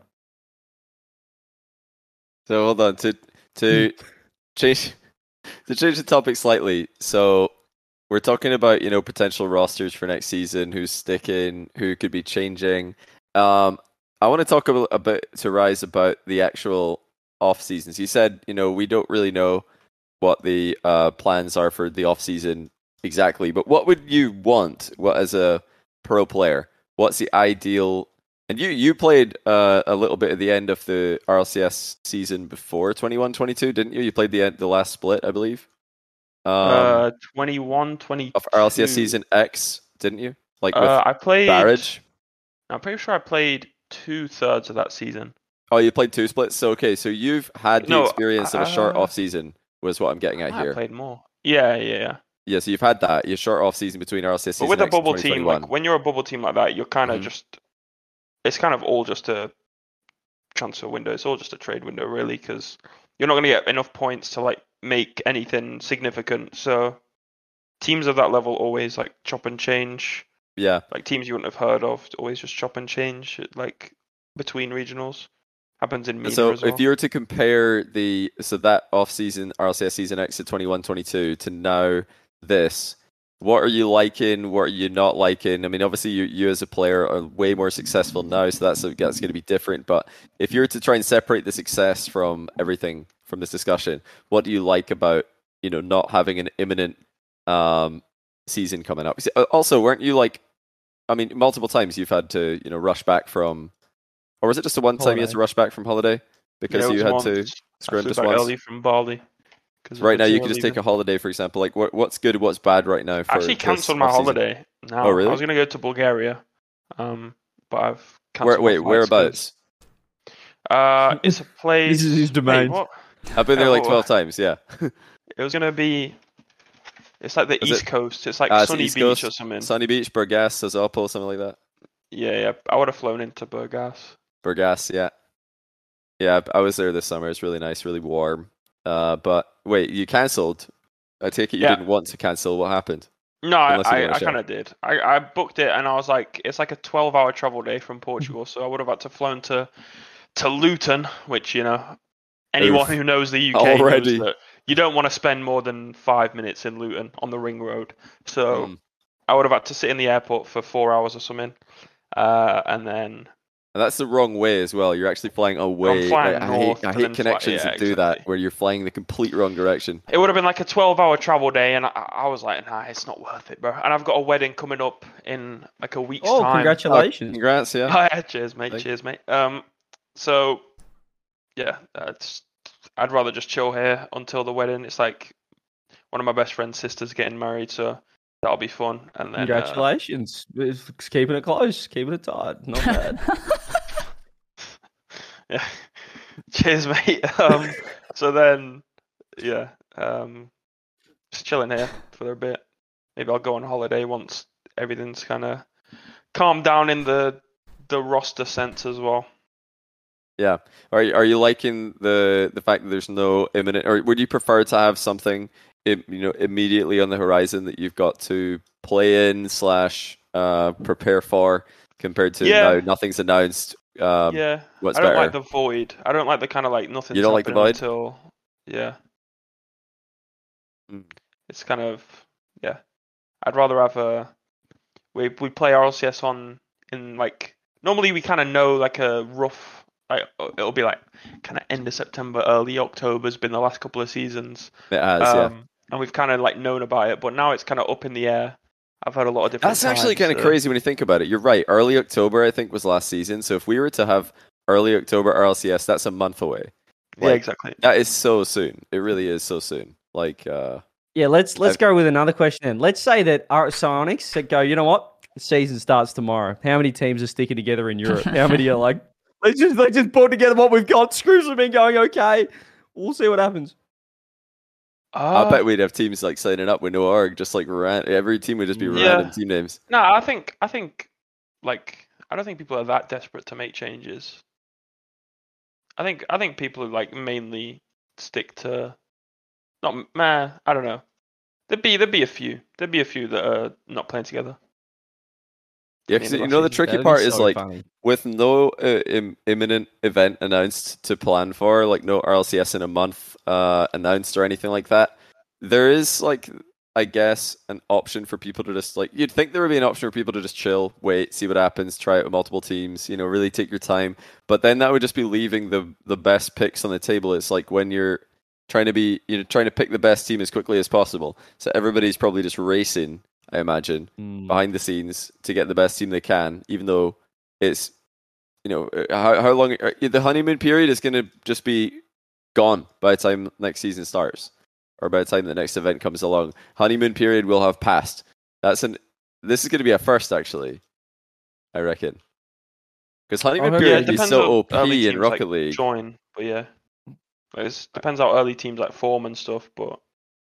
So hold on to to change to change the topic slightly. So we're talking about you know potential rosters for next season, who's sticking, who could be changing. Um, I want to talk a, a bit to Rise about the actual off seasons. You said you know we don't really know what the uh, plans are for the off season exactly, but what would you want? What as a pro player? What's the ideal And you you played uh, a little bit at the end of the RLCS season before 21-22, didn't you? You played the the last split, I believe. Um, uh, 21, 22. of RLCS season X, didn't you? Like with Uh, I played. Barrage. I'm pretty sure I played two thirds of that season. Oh, you played two splits. So okay, so you've had the No, experience of a short uh, off season. Was what I'm getting at I here. played more. Yeah, yeah, yeah. Yeah, so you've had that. Your short off season between RLCS season But with a bubble team, like when you're a bubble team like that, you're kind of Mhm. just. It's kind of all just a transfer window. It's all just a trade window, really, because you're not going to get enough points to like make anything significant. So teams of that level always like chop and change. yeah, Like teams you wouldn't have heard of always just chop and change like between regionals. Happens in MENA so well. if you were to compare the so that off season RLCS season X to 21-22 to now this, what are you liking? What are you not liking? I mean, obviously you you as a player are way more successful now, so that's that's going to be different. But if you were to try and separate the success from everything from this discussion, what do you like about you know not having an imminent um season coming up? Uh, Also, weren't you like? I mean, multiple times you've had to you know rush back from, or was it just a one time you had to rush back from holiday because Yeah, you was had to once. I just once? early from Bali. 'cause of Right now, you tour could just take a holiday, for example. Like, what what's good, what's bad right now? For I actually this cancelled my off-season? holiday. Now Oh, really? I was gonna go to Bulgaria, um, but I've Where, cancelled. my wait, whereabouts? Uh, it's a place. This is his Wait, domain. what? I've been there like twelve times. Yeah, It was gonna be. It's like the East it- Coast. It's like it's Sunny East Beach Coast? or something. Sunny Beach, Burgas, Sozopol, something like that. Yeah, yeah. I would have flown into Burgas. Burgas, yeah, yeah. I was there this summer. It's really nice, really warm. Uh, but wait, you cancelled. I take it you Yeah. didn't want to cancel. What happened? No, I, Unless you I, I kind of did. I, I booked it and I was like, it's like a 12 hour travel day from Portugal, so I would have had to flown to to Luton, which you know, anyone Oof. who knows the UK Already. knows that you don't want to spend more than five minutes in Luton on the ring road. So Mm. I would have had to sit in the airport for four hours or something, uh, and then And that's the wrong way as well. You're actually flying away. flying I north hate, I and hate then fly- connections yeah, that do that, exactly. where you're flying the complete wrong direction. it would have been like a 12 hour travel day, and I, I was like, nah, it's not worth it, bro. And I've got a wedding coming up in like a week's Oh, time. congratulations! Congrats, yeah. Oh, yeah, cheers, mate. Thank- Cheers, mate. Um, so yeah, that's. I'd rather just chill here until the wedding. It's like one of my best friend's sisters getting married, so that'll be fun. And then uh, Congratulations! It's keeping it close, keeping it tight. Not bad. yeah, cheers, mate. Um, so then, yeah, um, just chilling here for a bit. Maybe I'll go on holiday once everything's kind of calmed down in the the roster sense as well. Yeah. Are you, are you liking the the fact that there's no imminent, or would you prefer to have something, you know, immediately on the horizon that you've got to play in slash uh, prepare for, compared to Yeah. now nothing's announced? Um, yeah, what's I don't better? like the void. I don't like the kind of like nothing. You don't like the void? until yeah. Mm. It's kind of yeah. I'd rather have a we we play RLCS on in like normally we kind of know like a rough like it'll be like kind of end of September, early October's been the last couple of seasons. It has, yeah. Um, and we've kind of like known about it, but now it's kind of up in the air. I've had a lot of different. That's actually kind of uh, crazy when you think about it. You're right. Early October, I think, was last season. So if we were to have early October RLCS, that's a month away. Yeah, exactly. That is so soon. It really is so soon. Like, uh, yeah, let's let's I've- go with another question. Then let's say that our Psyonix said, "Go, you know what? The season starts tomorrow. How many teams are sticking together in Europe? How many are like, let's just let's just put together what we've got. Screws have been going okay. We'll see what happens. I Uh, bet we'd have teams like signing up with no org, just like ran- every team would just be Yeah. random team names. No, I think I think like I don't think people are that desperate to make changes. I think I think people who like mainly stick to not meh, I don't know. There'd be there'd be a few. There'd be a few that are not playing together. Yeah, because you know the tricky part is so like funny. with no uh, Im- imminent event announced to plan for, like no RLCS in a month uh, announced or anything like that. There is like, I guess, an option for people to just like. You'd think there would be an option for people to just chill, wait, see what happens, try it with multiple teams. You know, really take your time. But then that would just be leaving the the best picks on the table. It's like when you're trying to be, you know, trying to pick the best team as quickly as possible. So everybody's probably just racing. I imagine Mm. behind the scenes to get the best team they can, even though it's you know, uh, how how long uh, the honeymoon period is going to just be gone by the time next season starts, or by the time the next event comes along. Honeymoon period will have passed. That's an. This is going to be a first, actually. I reckon. Because honeymoon heard- Yeah, period it is depends so how OP in Rocket like, League. join, but yeah, it depends how early teams like form and stuff. But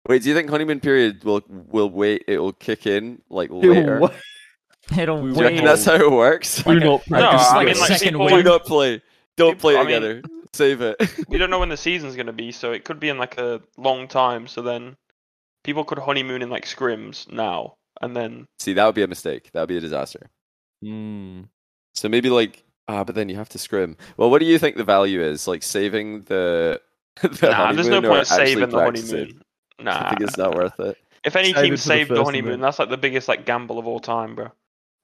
Wait, do you think honeymoon period will will wait? It will kick in like Ew, later. what? It'll Do you Do you reckon that's how it works? Do Like a- not like No, I like mean, like, second people- do not play. Don't People- play I mean- together. Save it. we don't know when the season's going to be, so it could be in like a long time. So then people could honeymoon in like scrims now, and then See, that would be a mistake. That would be a disaster. Hmm. So maybe like ah, but then you have to scrim. Well, what do you think the value is? Like saving the the nah, there's no point saving the practicing? honeymoon. Nah, I think it's not worth it. If any Save it team for the saved the first honeymoon, event. that's like the biggest like gamble of all time, bro.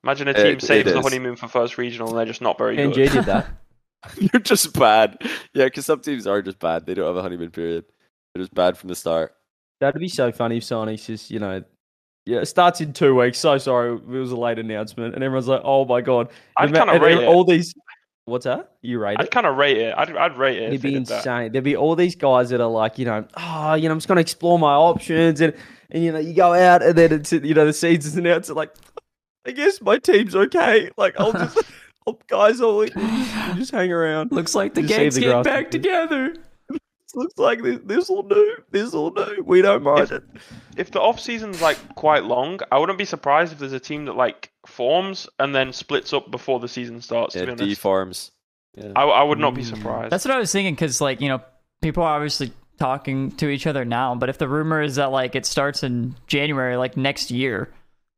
Imagine a team it saves the is. honeymoon for first regional and they're just not very good. NG good. did that. You're just bad. Yeah, because some teams are just bad. They don't have a honeymoon period. They're just bad from the start. That'd be so funny if Psyonix just, you know, yeah, it starts in two weeks. So sorry, it was a late announcement, and everyone's like, "Oh my god!" I'm And ma- kinda and rate it. all these. What's that? You rate I'd it? kind of rate it. I'd, I'd rate it. It'd if they be did that. insane. There'd be all these guys that are like, you know, oh, you know, I'm just going to explore my options, and and you know, you go out, and then it's you know, the season's announced. It's like, I guess my team's okay. Like, I'll just, I'll, guys, I'll we'll just hang around. Looks like the Just save gang's the getting back and- together. looks like this. This will do. This will do. We don't mind If- it. if the off season's like quite long, I wouldn't be surprised if there's a team that like forms and then splits up before the season starts. To Yeah, be honest, deforms. Yeah. I, I would not be Mm. surprised. That's what I was thinking because, like, you know, people are obviously talking to each other now, but if the rumor is that like it starts in January, like next year,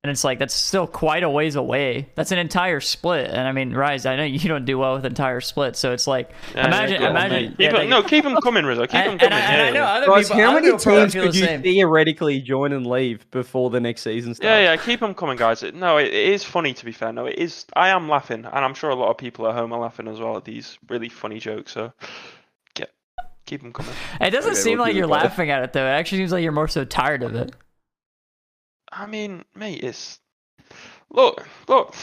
and it's like that's still quite a ways away. That's an entire split, and I mean, Rise, I know you don't do well with entire splits, so it's like Yeah, imagine, yeah, imagine. Keep yeah, it- like- no, keep them coming, Rizzo. Keep and, them coming. I, and I yeah, know yeah. other Guys, people. how many people teams feel could you same. theoretically join and leave before the next season starts? Yeah, yeah, keep them coming, guys. No, it, it is funny to be fair. No, it is. I am laughing, and I'm sure a lot of people at home are laughing as well at these really funny jokes. So, get keep them coming. It doesn't Okay, seem we'll like you're laughing at it though. It actually seems like you're more so tired of it. I mean, mate, it's look, look.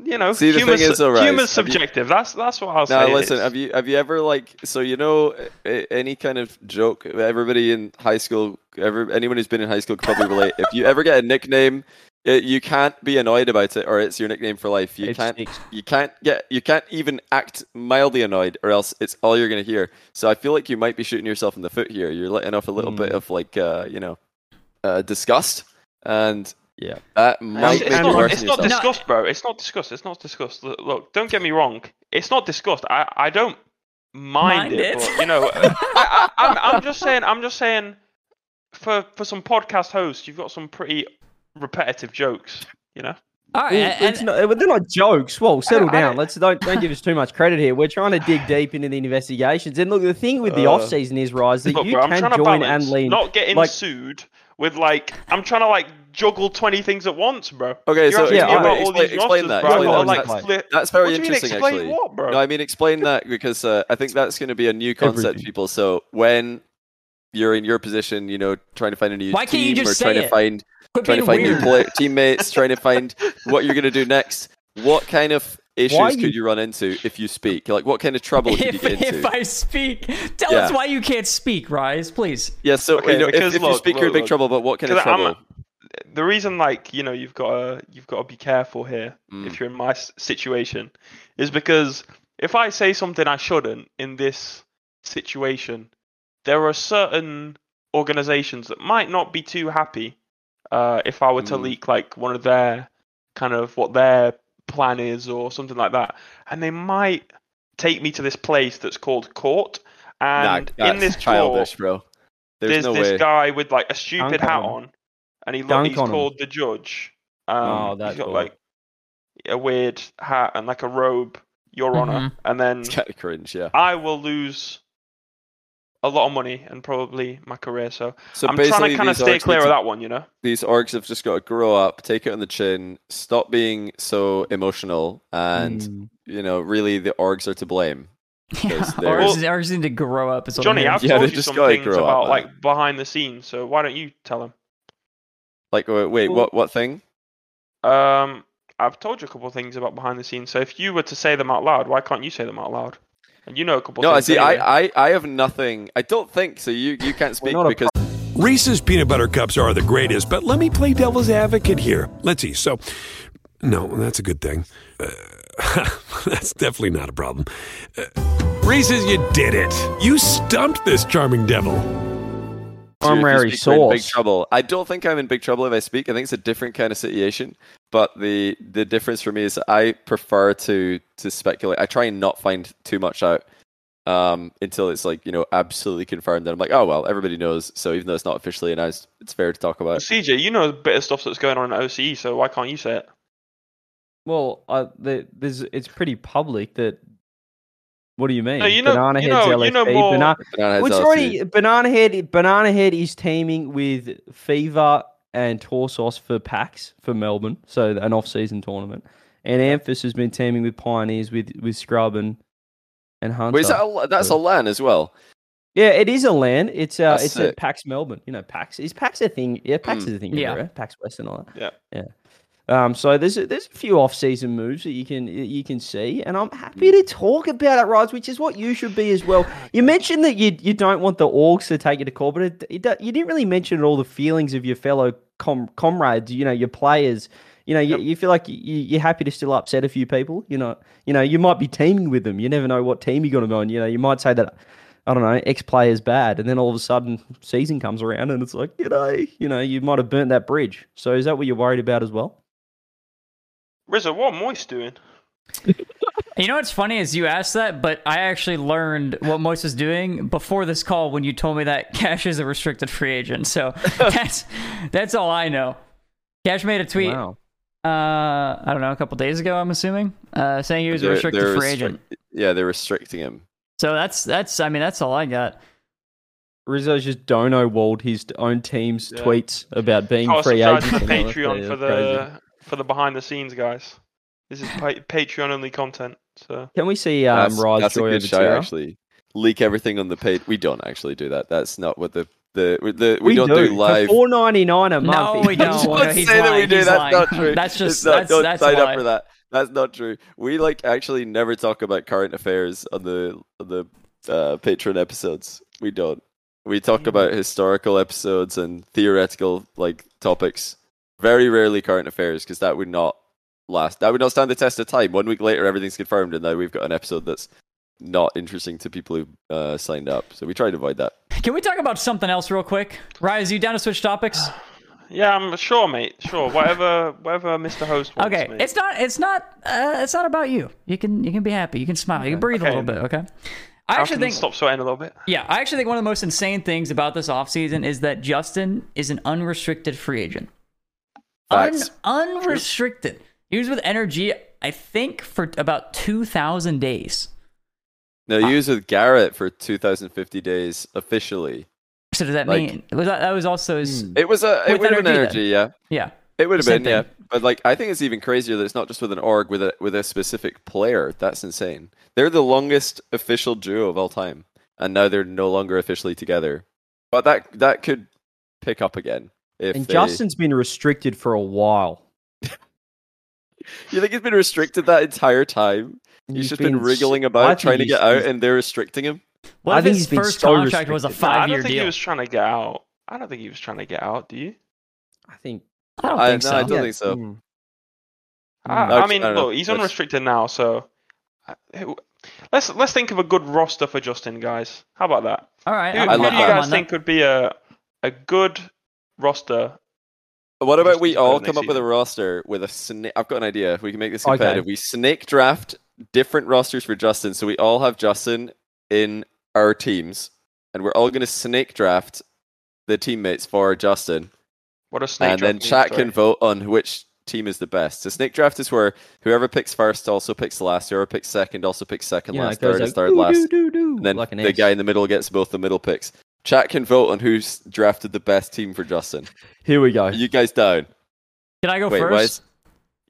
You know, See, the humor's, thing is, though, Rise, humor's have you- subjective. That's that's what I'll Now say. listen, It's- have you have you ever like so you know any kind of joke? Everybody in high school, ever anyone who's been in high school can probably relate. If you ever get a nickname, it, you can't be annoyed about it, or it's your nickname for life. You It can't sticks. you can't get you can't even act mildly annoyed, or else it's all you're gonna hear. So I feel like you might be shooting yourself in the foot here. You're letting off a little bit Mm. of like uh, you know uh, disgust, and Yeah. that It's, might it's make you not, worse it's not yourself. discussed, bro. It's not discussed. It's not discussed. Look, look, don't get me wrong. It's not discussed. I, I don't mind, Mind it, it. but you know, I, I, I'm, I'm just saying. I'm just saying. For for some podcast hosts, you've got some pretty repetitive jokes. You know. All right, Well, and, it's not, they're not jokes. Well, settle I down. don't- Let's don't don't give us too much credit here. We're trying to dig deep into the investigations. And look, the thing with the Uh, off season is, Rise, that Look, you bro, can join balance, and lean. not getting like- sued with like. I'm trying to like juggle twenty things at once, bro. Okay, You're so asking yeah, me explain, all explain, these explain rosters, that. bro. Explain I've that. got, like, That's- flip- That's very what do mean interesting, actually. what, bro? No, I mean explain that because uh, I think that's going to be a new concept to Everything. people. So when you're in your position, you know, trying to find a new Why team you or say trying to find quit trying to find weird. new play- teammates, trying to find what you're going to do next. What kind of issues Why could you- you run into if you speak? Like, what kind of trouble could you if, get into? if I speak, tell Yeah. us why you can't speak, Rise, please. Yeah, so Okay, you know, if, because if you look, speak, you're in big look. trouble. But what kind of 'Cause I'm- trouble? the reason like you know you've got to you've got to be careful here Mm. if you're in my situation is because if I say something I shouldn't in this situation, there are certain organizations that might not be too happy uh, if I were to Mm. leak like one of their kind of what their plan is or something like that, and they might take me to this place that's called court. Nah, And that's in this court, bro. There's, there's no this way. guy with like a stupid Dunk hat on on, and he look, he's on him. called the judge. Um, Oh, that's he's got cool. like a weird hat and like a robe, Your Honor, and then It's kind of cringe, yeah. I will lose a lot of money and probably my career. So, So I'm trying to kind of stay clear need of that one, you know. these orgs have just got to grow up, take it on the chin, stop being so emotional, and Mm. you know, really, the orgs are to blame. Yeah, Because they're- ours, ours need to grow up. Is Johnny. I've Yeah, they told you just some gotta things grow up, about man. like behind the scenes. So why don't you tell them? Like, wait, wait Well- what? What thing? Um, I've told you a couple of things about behind the scenes. So if you were to say them out loud, why can't you say them out loud? And you know a couple. No, I things see. anyway. I, I, I have nothing. I don't think so. You, you can't speak not a because Reese's peanut butter cups are the greatest, but let me play devil's advocate here. Let's see. So, no, that's a good thing. Uh, that's definitely not a problem. Uh, Reese's, you did it. You stumped this charming devil. So if you Honorary speak, you're big trouble. I don't think I'm in big trouble if I speak. I think it's a different kind of situation. But the the difference for me is I prefer to to speculate. I try and not find too much out um, until it's like you know absolutely confirmed. And I'm like, oh well, everybody knows. So even though it's not officially announced, it's fair to talk about. CJ, you know a bit of stuff that's going on in OCE, so why can't you say it? Well, uh, the, there's it's pretty public that. What do you mean? No, you know- Banana you Head's know- you know more- Banana, Banana Head's it's already Banana Head. Banana Head is teaming with Fever and Torsos for PAX for Melbourne, so an off-season tournament. And Amphis has been teaming with Pioneers with with Scrub and and Hunter. Wait, is that a, that's a LAN as well? yeah, it is a LAN. It's uh, That's it's sick. at PAX Melbourne. You know, PAX is PAX a thing? Yeah, PAX Mm. is a thing. Yeah. Yeah, right? PAX West and all that. Yeah. yeah. Um, so there's a, there's a few off-season moves that you can you can see, and I'm happy to talk about it, Rise, which is what you should be as well. You mentioned that you you don't want the orgs to take you to court, but it, it, you didn't really mention all the feelings of your fellow com- comrades, you know, your players. You know, you, you feel like you, you're happy to still upset a few people. You know, you know, you might be teaming with them. You never know what team you're going to go on. You know, you might say that I don't know, X player's bad, and then all of a sudden season comes around and it's like, you know, you know, you might have burnt that bridge. So is that what you're worried about as well? Rizzo, what am Moist doing? You know what's funny is you asked that, but I actually learned what Moist was doing before this call when you told me that Cash is a restricted free agent. So that's that's all I know. Cash made a tweet. Wow. Uh, I don't know, a couple days ago. I'm assuming, uh, saying he was a They're- restricted they're free restric- agent. Yeah, they're restricting him. So that's that's. I mean, that's all I got. Rizzo's just dono walled his own team's Yeah. tweets about being Oh, free subscribe agents. to the and all that. Patreon for that's crazy. the for the behind the scenes guys. This is pa- Patreon only content. So Can we see um, that's Rise that's a Joy good over shout. Tierra? Actually, leak everything on the page. We don't actually do that. That's not what the the the we, We, don't do, live. four ninety nine a month. No, we don't. Don't Well, he's say that we do. he's That's lying. not true. That's It's just- not- that's- don't that's sign a up for that. That's not true. We like actually never talk about current affairs on the on the uh, Patreon episodes. We don't. We talk about historical episodes and theoretical like topics. Very rarely current affairs because that would not last. That would not stand the test of time. One week later, everything's confirmed, and now we've got an episode that's not interesting to people who uh, signed up. So we try to avoid that. Can we talk about something else real quick? Rise, you down to switch topics? yeah, I'm sure, mate. Sure, whatever, whatever Mr. Host wants. Okay, mate. it's not. It's not. Uh, it's not about you. You can. You can be happy. You can smile. You can breathe Okay. a little bit. Okay. I I actually can think. stop sweating a little bit. Yeah, I actually think one of the most insane things about this offseason is that Justin is an unrestricted free agent. Un- unrestricted. He was with NRG, I think, for about two thousand days. No, you was with Garrett for 2,050 days officially. So does that Like- mean was that, that was also his? Hmm. It was a it With would have been NRG, NRG, yeah. Yeah. It would have been, yeah. But like, I think it's even crazier that it's not just with an org with a with a specific player. That's insane. They're the longest official duo of all time, and now they're no longer officially together. But that that could pick up again. If And they- Justin's been restricted for a while. you think he's been restricted that entire time? He's, just been, s- wriggling about think trying to get out, and they're restricting him. What I if think his he's been first so contract was a restricted. Nah, I five don't year think deal? he was trying to get out. I don't think he was trying to get out. Do you? I think. I don't I- think no, so. I don't think so. Mm. I, Mm. I mean, I look, he's unrestricted now, so uh, let's let's think of a good roster for Justin, guys. How about that? All right. Who, I'm- who love do you guys on that. think would be a a good roster? What about we all come up with a roster with a snake? I've got an idea. We can make this Okay. competitive. We snake draft different rosters for Justin, so we all have Justin in our teams, and we're all going to snake draft the teammates for Justin, What a snake draft. and then draft means, chat can vote on which team is the best. So snake draft is where whoever picks first also picks last, whoever picks second also picks second Yeah, last, third is like, third doo, last, doo, doo, doo, and then like the S. guy in the middle gets both the middle picks. Chat can vote on who's drafted the best team for Justin. Here we go. Are you guys down? Can I go Wait, first? why is-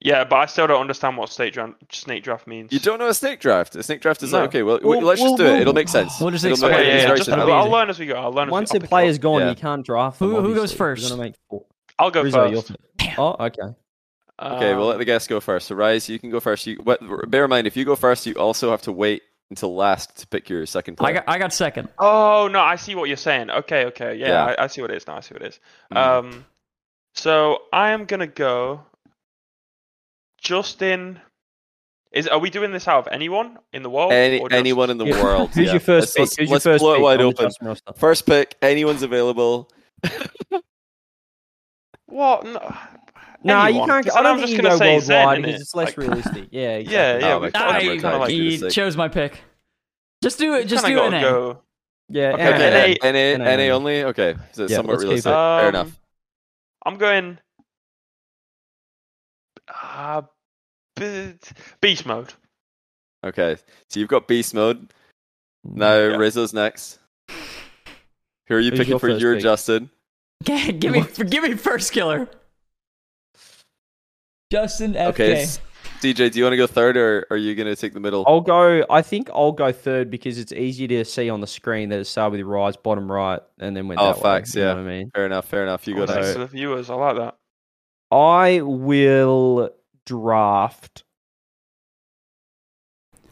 Yeah, but I still don't understand what snake draft, snake draft means. You don't know a snake draft. A snake draft is No. like okay, well, Well, let's just do well, it. It'll make sense. we'll just explain it. Okay, yeah, yeah, very just, simple. It'll I'll learn as we go. I'll learn. Once as we, the I'll pick player's gone, Yeah. you can't draft them. Who- who goes first? You're gonna make four. I'll go Rizzo, first. Oh, okay. Okay, we'll let the guests go first. So, Rise, you can go first. You, what, bear in mind, if you go first, you also have to wait until last to pick your second player. I got I got second. Oh no, I see what you're saying. Okay, okay, yeah, Yeah. I, I see what it is now. I see what it is. Mhm. Um, so I am gonna go. Justin, is are we doing this out of anyone in the world? Any, or just- anyone in the Yeah. world. Who's yeah. your first Let's- pick? let's- Who's let's first blow it pick wide open. First pick, anyone's available. What? No, No, you can't. 'Cause I then don't I'm think just you gonna go say Zen, worldwide innit? because it's less Like- realistic. Yeah, Yeah, exactly. yeah. Oh, we my can't God, have my to God, kinda like, he chose my pick. Just do it. Just do it. gotta go. Yeah, Okay, and- okay, Okay, NA NA, NA NA only. only. Okay, so it's Yeah, somewhat realistic. it. Fair Um, enough. I'm going. Uh, b- beast mode. Okay, so you've got beast mode. Now Yeah. Rizzo's next. Who are you Who's picking your for first your pick? Justin? Okay, give me give me Firstkiller. Justin FK. Okay, DJ, do you want to go third, or are you gonna take the middle? I'll go. I think I'll go third because it's easy to see on the screen that it started with Rise bottom right and then went Oh, that way, facts, you know yeah. what I mean, Fair enough. Fair enough. You got Oh, thanks to the viewers. I like that. I will draft.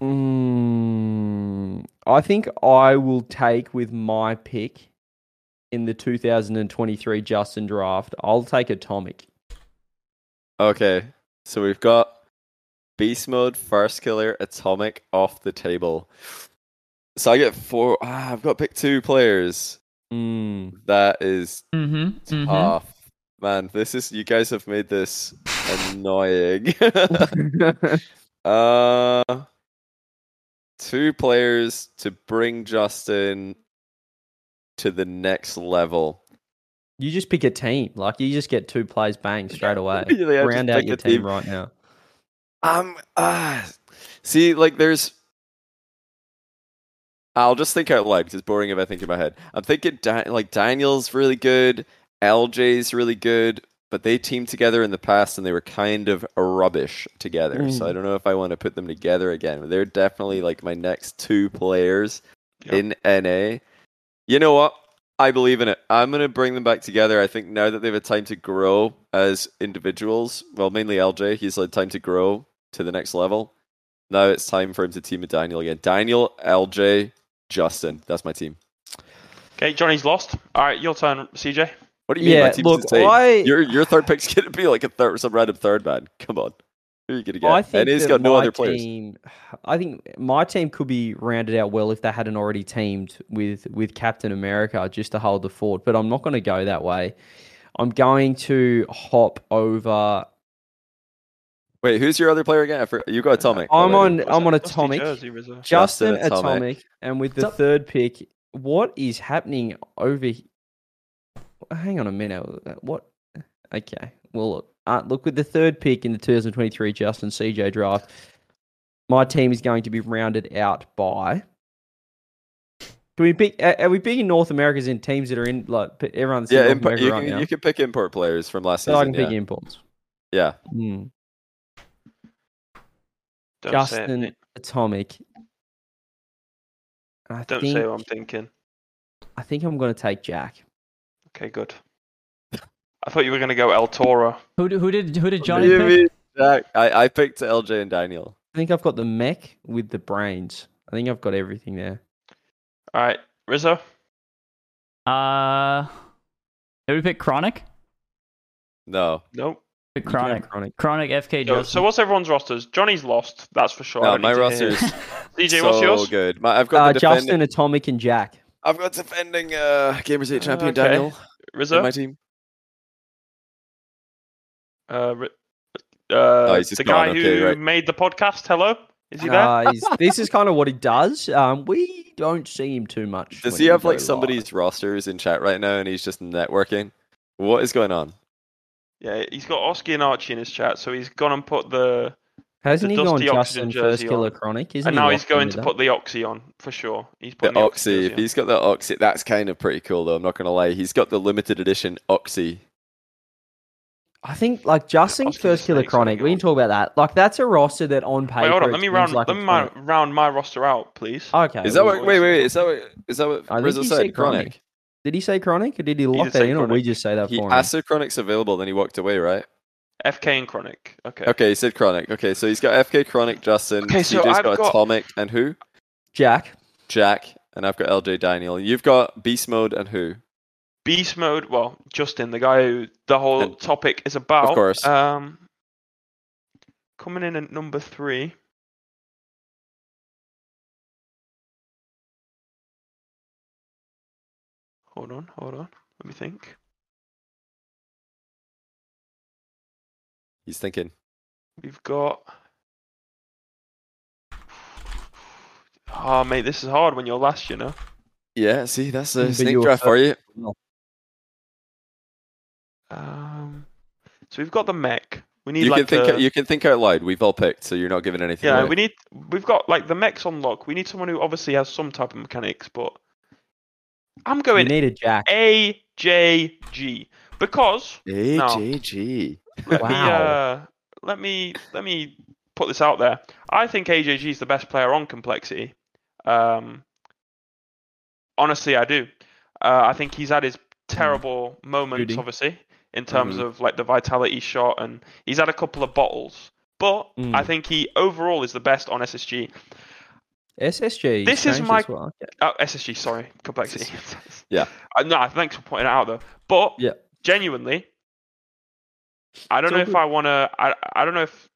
Mm, I think I will take with my pick in the 2023 Justin draft. I'll take Atomic. Okay, so we've got beast mode, Firstkiller, atomic off the table. So I get four. Ah, I've got to pick two players. Mm. That is Mm-hmm. mm-hmm. tough, man. This is you guys have made this annoying. uh, two players to bring Justin to the next level. You just pick a team. Like you just get two plays bang straight away. Yeah, Round out your team team. right now. Um, ah, see, like, there's. I'll just think out loud because it's boring if I think in my head. I'm thinking da- like Daniel's really good, LJ's really good, but they teamed together in the past and they were kind of rubbish together. So Mm. I don't know if I want to put them together again. They're definitely like my next two players Yep. in NA. You know what? I believe in it. I'm going to bring them back together. I think now that they've had time to grow as individuals, well, mainly LJ, he's had time to grow to the next level. Now it's time for him to team with Daniel again. Daniel, LJ, Justin. That's my team. Okay, Johnny's lost. All right, your turn, CJ. What do you mean? Yeah, my team's look, insane? I- Your your third pick's going to be like a third, some random third man. Come on. Who are you going to get? I think and he's that got no my other players. team, I think my team could be rounded out well if they hadn't already teamed with with Captain America just to hold the fort. But I'm not going to go that way. I'm going to hop over. Wait, who's your other player again? I forgot- You got Atomic. I'm on. I'm on Atomic. Justin, Justin Atomic. Atomic. and with the third pick, what is happening over? he- Hang on a minute. What? Okay. Well, look, uh, look with the third pick in the 2023 Justin CJ draft, my team is going to be rounded out by. Can we pick? Are are we picking North Americas in teams that are in like everyone's in Yeah, North import, you, right can, now? you can pick import players from last so I season. can pick imports. yeah. Don't Justin it. Atomic. I Don't think say what I'm thinking. I think I'm going to take Jack. Okay, good. I thought you were going to go El Toro. Who did who did who did Johnny you pick? Jack? I, I picked LJ and Daniel. I think I've got the mech with the brains. I think I've got everything there. All right, Rizzo. Uh, did we pick Chronic? No. Nope. Pick You can have Chronic. Chronic. Chronic FK So, so what's everyone's rosters? Johnny's lost. That's for sure. No, my roster is DJ, so what's yours? good. My, I've got Uh, the defending, Justin, Atomic, and Jack. I've got defending uh, Gamers 8 champion Okay. Daniel Rizzo. in my team. Uh, Ri- uh, he's the guy gone, okay, who right. made the podcast. Hello, is he there? Uh, he's, this is kind of what he does. Um, we don't see him too much. Does he have go like live. somebody's rosters in chat right now and he's just networking? What is going on? yeah, he's got Oski and Archie in his chat, so he's gone and put the, Hasn't the he gone Dusty Oxygen Justin Firstkiller on. chronic? Isn't and he now he's going to that? put the Oxy on for sure. He's The putting the, Oxy. jersey If he's got the Oxy, that's kind of pretty cool though. I'm not gonna lie. He's got the limited edition Oxy. I think like Justin Oscar Firstkiller chronic. We on. can talk about that. Like that's a roster that on paper. Wait, hold on. Let me round. like let me my, round my roster out, please. Okay. Is that what? Wait, wait, wait. Is that what? Is that what I think Rizzo he said? said Chronic. Chronic. Did he say chronic or did he lock did that say in, or we just say that He for him? asked if Chronic's available, then he walked away, right? FK and Chronic. Okay. Okay, he said Chronic. Okay, so he's got FK Chronic, Justin. Okay, so CJ's I've got, got- Atomic and who? Jack. Jack, and I've got LJ Daniel. You've got Beast Mode and who? Beast mode. Well, Justin, the guy who the whole And- topic is about. Of course. Um, coming in at number three. Hold on, hold on. Let me think. He's thinking. We've got. Oh, mate, this is hard when you're last, you know. Yeah, see, that's a but snake draft for you. Um, so we've got the mech. We need You like can think. a- You can think out loud. We've all picked, so you're not giving anything Yeah, away. we need. We've got like the mechs on lock. We need someone who obviously has some type of mechanics, but I'm You going need a Jack. A J G because AJG. let me Wow. uh, let me let me put this out there. I think AJG is the best player on complexity. Um, honestly, I do. Uh, I think he's had his terrible moments, Goody. obviously, in terms Mhm. of like the vitality shot, and he's had a couple of bottles. But Mm. I think he overall is the best on SSG. SSG. This is my- well. Oh, SSG, sorry, complexity. Yeah. Uh, no, thanks for pointing it out though. But Yeah. genuinely, I don't It's know if. I want to. I I don't know if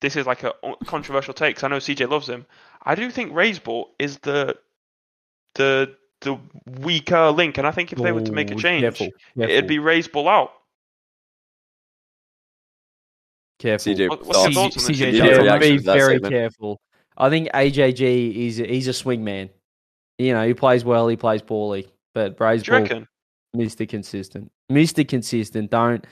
this is like a controversial take. Cause I know CJ loves him. I do think Raiseball is the the the weaker link, and I think if they were to make a change, careful, it'd be Raiseball out. careful. CJ, What- what's your thoughts? thoughts on this? CJ Need Yeah, a be very statement. careful. I think AJG is he's a swing man. You know, he plays well, he plays poorly, but Braves Do you reckon? Mr. Consistent. Mr. Consistent. Don't.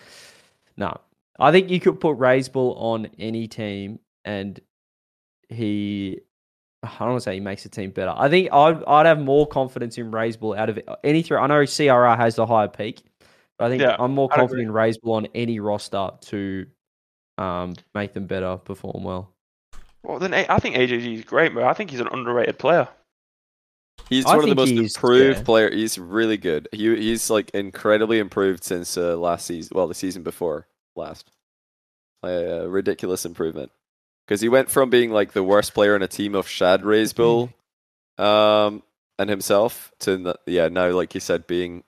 No. I think you could put Raiseball on any team and he. I don't want to say he makes the team better. I think I'd, I'd have more confidence in Raiseball out of any three. I know CRR has the higher peak, but I think Yeah, I'm more I'd confident in Raiseball on any roster to um, make them better, perform well. Well, then I think AJG is great, but I think he's an underrated player. He's I one of the most improved yeah. player. He's really good. He he's like incredibly improved since uh, last season. Well, the season before last. Uh, ridiculous improvement. Because he went from being like the worst player in a team of Shad Raisbull, um, and himself to yeah now like you said being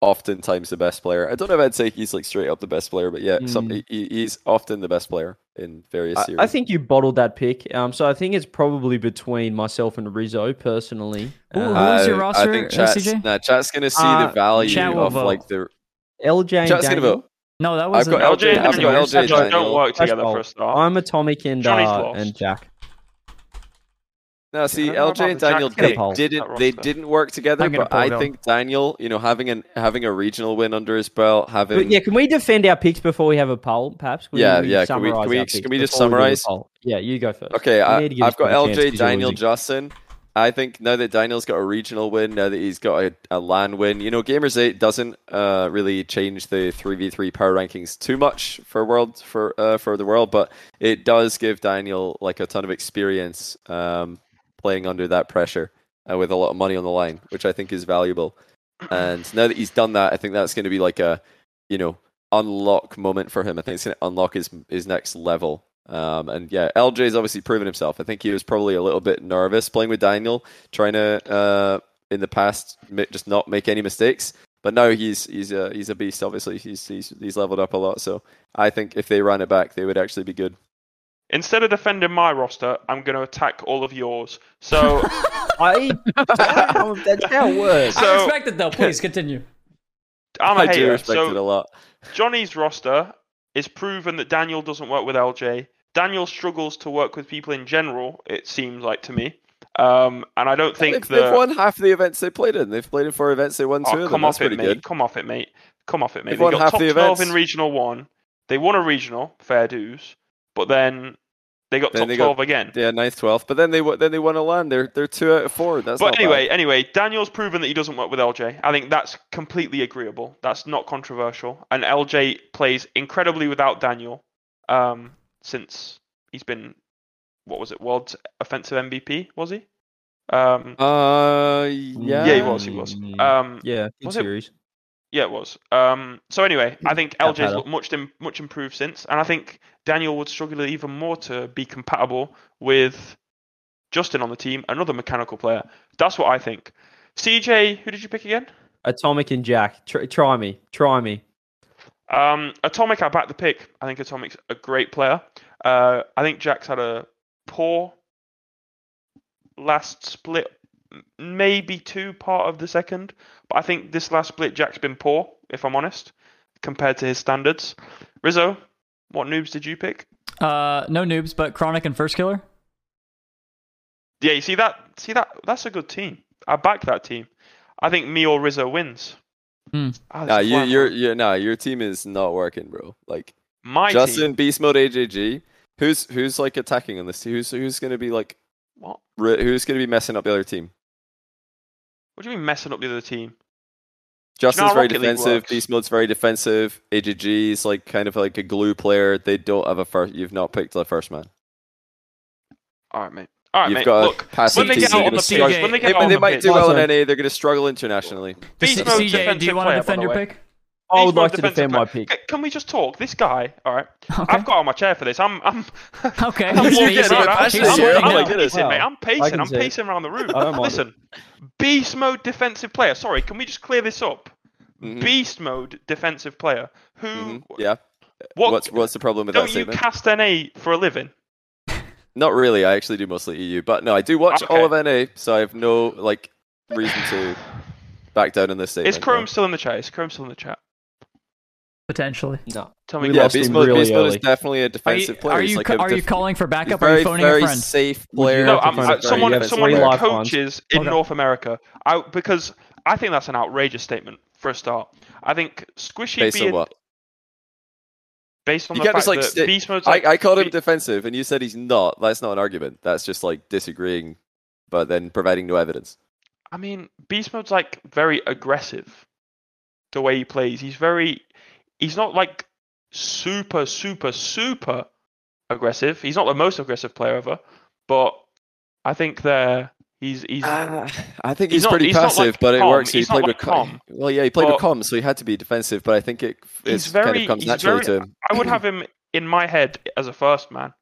oftentimes the best player. I don't know if I'd say he's like straight up the best player, but yeah, some, Mm. he, he's often the best player in various I, series. I think you bottled that pick. Um, so I think it's probably between myself and Rizzo personally. Ooh, Um, who's your roster, I think uh, chat's, CJ? Nah, chat's gonna see Uh, the value of vote. like the LJ and chat's gonna Daniel. vote. No, that was I've got LJ and I've Daniel, got LJ don't Daniel. work together for a start. I'm Atomic and Johnny's uh, and Jack. No, see, I LJ and Daniel Jack they didn't they didn't work together, but I it up. think Daniel, you know, having an having a regional win under his belt, having But yeah, can we defend our picks before we have a poll, perhaps? Can Yeah, we yeah, can we- can we- can we just before do the summarise? poll? Yeah, you go first. Okay, I, need to give I've got this guy a chance LJ, 'cause you're Daniel, losing. Justin. I think now that Daniel's got a regional win, now that he's got a, a LAN win, you know, Gamers Eight doesn't uh, really change the three v three power rankings too much for world for uh, for the world, but it does give Daniel like a ton of experience um, playing under that pressure uh, with a lot of money on the line, which I think is valuable. And now that he's done that, I think that's going to be like a you know unlock moment for him. I think it's going to unlock his his next level. Um, and yeah, LJ's obviously proven himself. I think he was probably a little bit nervous playing with Daniel, trying to uh, in the past ma- just not make any mistakes. But now he's he's a he's a beast. Obviously, he's he's he's leveled up a lot. So I think if they ran it back, they would actually be good. Instead of defending my roster, I'm going to attack all of yours. So I, that's how it works. So- I respect it though. Please continue. I'm a I do respect So it a lot. Johnny's roster is proven that Daniel doesn't work with LJ. Daniel struggles to work with people in general. It seems like to me, um, and I don't think They've, they've won half the events they played in. They've played in four events. They won two Oh, of them. come That's off it, mate. good. Come off it, mate. Come off it, mate. They've They won got top the 12 in regional one. They won a regional, fair dues, but then they got Then top they got- 12 again. Yeah, ninth, twelfth. But then they then they won a LAN. They're they're two out of four. That's But anyway, bad. anyway, Daniel's proven that he doesn't work with LJ. I think that's completely agreeable. That's not controversial. And LJ plays incredibly without Daniel um, since he's been, what was it, World Offensive MVP, was he? Um, Uh, yeah. Yeah, he was, he was. Mm, um, yeah, good was it- Yeah, it was. Um, so anyway, I think LJ's better. looked much much improved since, and I think Daniel would struggle even more to be compatible with Justin on the team, another mechanical player. That's what I think. CJ, who did you pick again? Atomic and Jack. Tr- try me. Try me. Um, Atomic, I back the pick. I think Atomic's a great player. Uh, I think Jack's had a poor last split, maybe two part of the second, but I think this last split Jack's been poor, if I'm honest, compared to his standards. Rizzo, what noobs did you pick? Uh, no noobs, but Chronic and Firstkiller. Yeah, you see that? See that? That's a good team. I back that team. I think me or Rizzo wins. Ah, Nah, this you, you're, you're, nah, your team is not working, bro. Like my Justin, team. Beast Mode, AJG. Who's who's like attacking on this? Who's who's gonna be like What? ri- who's gonna be messing up the other team? What do you mean messing up the other team? Justin's how very defensive. Beast Mode's very defensive. AJG is like kind of like a glue player. They don't have a first. You've not picked a first man. All right, mate. All right, You've mate. got Look, a passing when they get out on the struggle- pitch, when they They, get out on they the might pitch, do well in Awesome. NA. They're going to struggle internationally. Beast C- mode CJ, do you want to defend your pick? I would Beast mode like to defensive defend my pick. C- Can we just talk? This guy, all right. Okay. I've got on my chair for this. I'm, I'm, Okay. I'm walking pacing. around. I'm, He's He's pacing. I'm, here. sweating Oh my pacing, mate. I'm pacing. I'm pacing around the room. I don't mind Listen, beast mode defensive player. Sorry, can we just clear this up? Mhm, Beast mode defensive player. Who? mhm, Yeah. What? What's what's the problem with that don't you cast NA for a living? Not really. I actually do mostly EU, but no, I do watch all of Okay. NA, so I have no like reason to back down on this statement. Is Chrome still in the chat? Is Chrome still in the chat? Potentially. No. Tell me. We Yeah, lost Beast him Mode, really Beast Mode is early. definitely a Are you, defensive player. are you, like ca- a are you calling for backup? very, Or are you phoning very a friend? safe Would you player. No, I'm, find uh, someone, defensive? someone who lifelines. coaches in Okay. North America. I, because I think that's an outrageous statement for a start. I think Squishy Based on being what? Based on You the fact like, that sti- Beast mode. I, like, I called him Be- defensive, and you said he's not. That's not an argument. That's just like disagreeing, but then providing no evidence. I mean, Beast Mode's like very aggressive. The way he plays, he's very. He's not like super, super, super aggressive. He's not the most aggressive player ever, but I think there he's he's. Uh, I think He's he's, pretty not passive, like but it works. He He's not played like with Comm. Well, yeah, he played with But- Comm, so he had to be defensive. But I think it it's kind very- of comes naturally very- to him. I would have him in my head as a first man.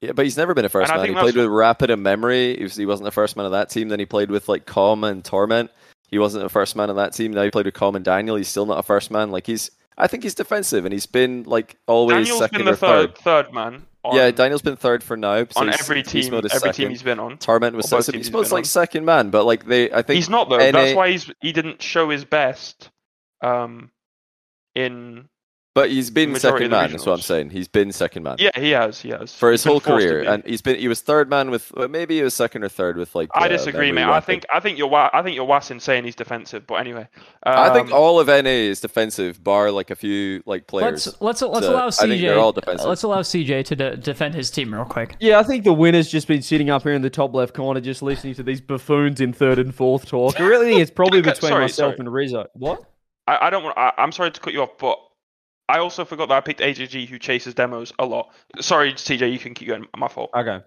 Yeah, but he's never been a first And man. He played with Rapid and Memory. He, was, he wasn't the first man of that team. Then he played with like Comm and Torment. He wasn't a first man of that team. Now he played with Comm and Daniel. He's still not a first man. Like he's, I think he's defensive, and he's been like always Daniel's second been the or third. third man. On, yeah, Daniel's been third for now. So on every team, every second. team he's been on. Torment was or both second. He's he's supposed like on. second man, but like they, I think He's not though. NA That's why he's he didn't show his best. Um, in But he's been second man. That's what I'm saying. He's been second man yeah, he has, he has for his been whole career, and he's been he was third man with well, maybe he was second or third with like. I uh, disagree, Memory mate. I think I think you're wa- I think you're wassing saying he's defensive, but anyway. Um, I think all of NA is defensive, bar like a few like players. Let's let's let's So, allow I think CJ. they're all defensive. let's allow CJ to de- defend his team real quick. Yeah, I think the winner's just been sitting up here in the top left corner, just listening to these buffoons in third and fourth talk. I really think it's probably between sorry, myself sorry. and Rizzo. What? I, I don't want. I, I'm sorry to cut you off, but I also forgot that I picked AJG, who chases demos a lot. Sorry, TJ, you can keep going. My fault. Okay,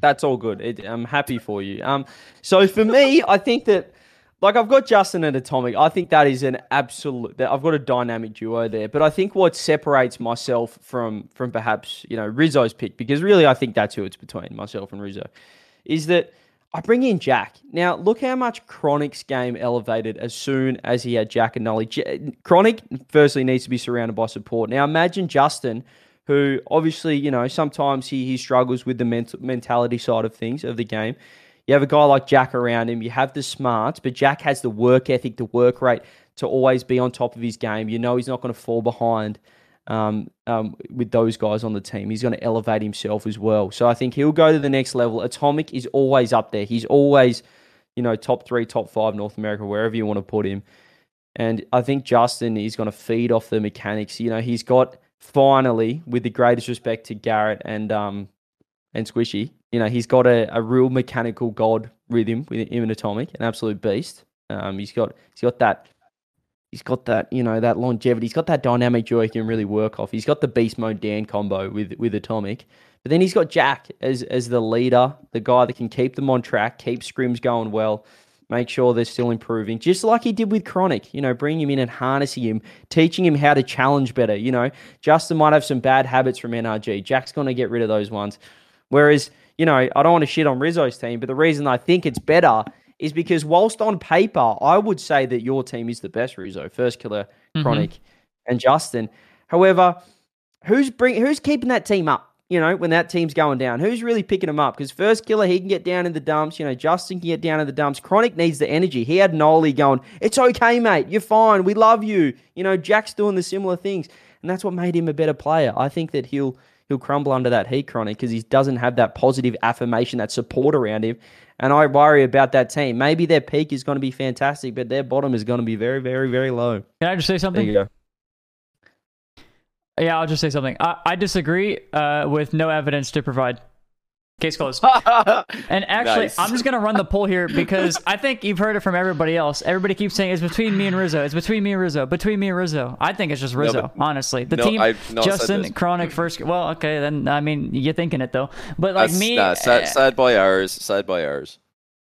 that's all good. It, I'm happy for you. Um, so for me, I think that like I've got Justin and Atomic. I think that is an absolute. I've got a dynamic duo there. But I think what separates myself from from perhaps you know Rizzo's pick because really I think that's who it's between myself and Rizzo, is that. I bring in Jack. Now, look how much Chronic's game elevated as soon as he had Jack and Nolly. J- Chronic, firstly, needs to be surrounded by support. Now, imagine Justin, who obviously, you know, sometimes he, he struggles with the mental, mentality side of things, of the game. You have a guy like Jack around him, you have the smarts, but Jack has the work ethic, the work rate to always be on top of his game. You know he's not going to fall behind um, um, with those guys on the team. He's going to elevate himself as well. So I think he'll go to the next level. Atomic is always up there. He's always, you know, top three, top five North America, wherever you want to put him. And I think Justin is going to feed off the mechanics. You know, he's got finally, with the greatest respect to Garrett and um and Squishy, you know, he's got a, a real mechanical god with him, with him and Atomic, an absolute beast. Um, he's got he's got that he's got that you know that longevity. He's got that dynamic joy he can really work off. He's got the beast mode Dan combo with with Atomic, but then he's got Jack as as the leader, the guy that can keep them on track, keep scrims going well. make sure they're still improving, just like he did with Chronic. You know, bringing him in and harnessing him, teaching him how to challenge better. You know, Justin might have some bad habits from NRG. Jack's going to get rid of those ones. Whereas, you know, I don't want to shit on Rizzo's team, but the reason I think it's better is because whilst on paper, I would say that your team is the best Rizzo, Firstkiller, Mhm. Chronic, and Justin. However, who's bring who's keeping that team up? You know, when that team's going down, who's really picking them up? Because Firstkiller, he can get down in the dumps. You know, Justin can get down in the dumps. Chronic needs the energy. He had Nolly going, "It's okay, mate. You're fine. We love you." You know, Jack's doing the similar things, and that's what made him a better player. I think that he'll he'll crumble under that heat, Chronic, because he doesn't have that positive affirmation, that support around him. And I worry about that team. Maybe their peak is going to be fantastic, but their bottom is going to be very, very, very low. Can I just say There something? you go. Yeah, I'll just say something. I, I disagree uh, with no evidence to provide. Case closed. And actually, Nice. I'm just gonna run the poll here because I think you've heard it from everybody else. Everybody keeps saying it's between me and Rizzo. It's between me and Rizzo. Between me and Rizzo. I think it's just Rizzo. but- honestly, the no, team. I've JSTN. Chronic first. Well, okay, then I mean you're thinking it though. But like That's- me, nah, sad, uh, sad by ours. Sad by ours.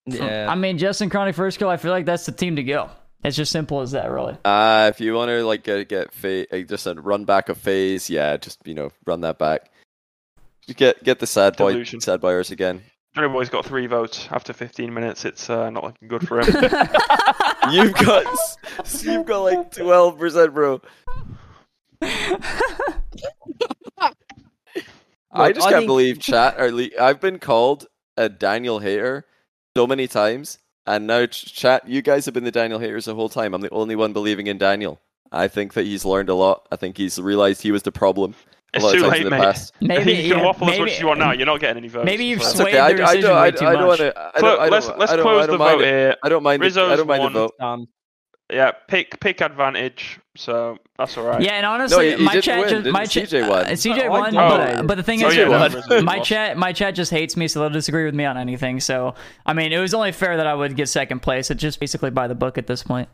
Yeah. I mean JSTN Chronic Firstkiller. I feel like that's the team to go. It's just simple as that, really. Uh, if you want to like get get fa- like, just a run back of FaZe, yeah, just you know run that back. Just Get get the sad boy Delusion. sad by again. Johnny Boy's got three votes after 15 minutes. It's uh, not looking good for him. You've got s- you've got like twelve percent, bro. I just I can't think- believe chat. Or le- I've been called a Daniel hater so many times, and now ch- chat. You guys have been the Daniel haters the whole time. I'm the only one believing in Daniel. I think that he's learned a lot. I think he's realized he was the problem. A It's lot of too times late, in the mate. past. Maybe you can yeah, waffle as maybe, much as you want now. You're not getting any votes. Maybe you've so- swayed okay. I, their I decision don't. I, way too don't much. want to. I don't. Look, I don't, let's let's don't, close the mind vote it. here. I don't mind. The, I don't mind won. the vote. Um, Yeah, pick pick advantage. So that's all right. Yeah, and honestly, he- he my didn't chat win, just didn't my CJ won? uh, CJ Oh, won, did. but, Oh. but the thing Oh, is, yeah, no, my chat my chat just hates me, so they'll disagree with me on anything. So I mean, it was only fair that I would get second place. It's just basically by the book at this point.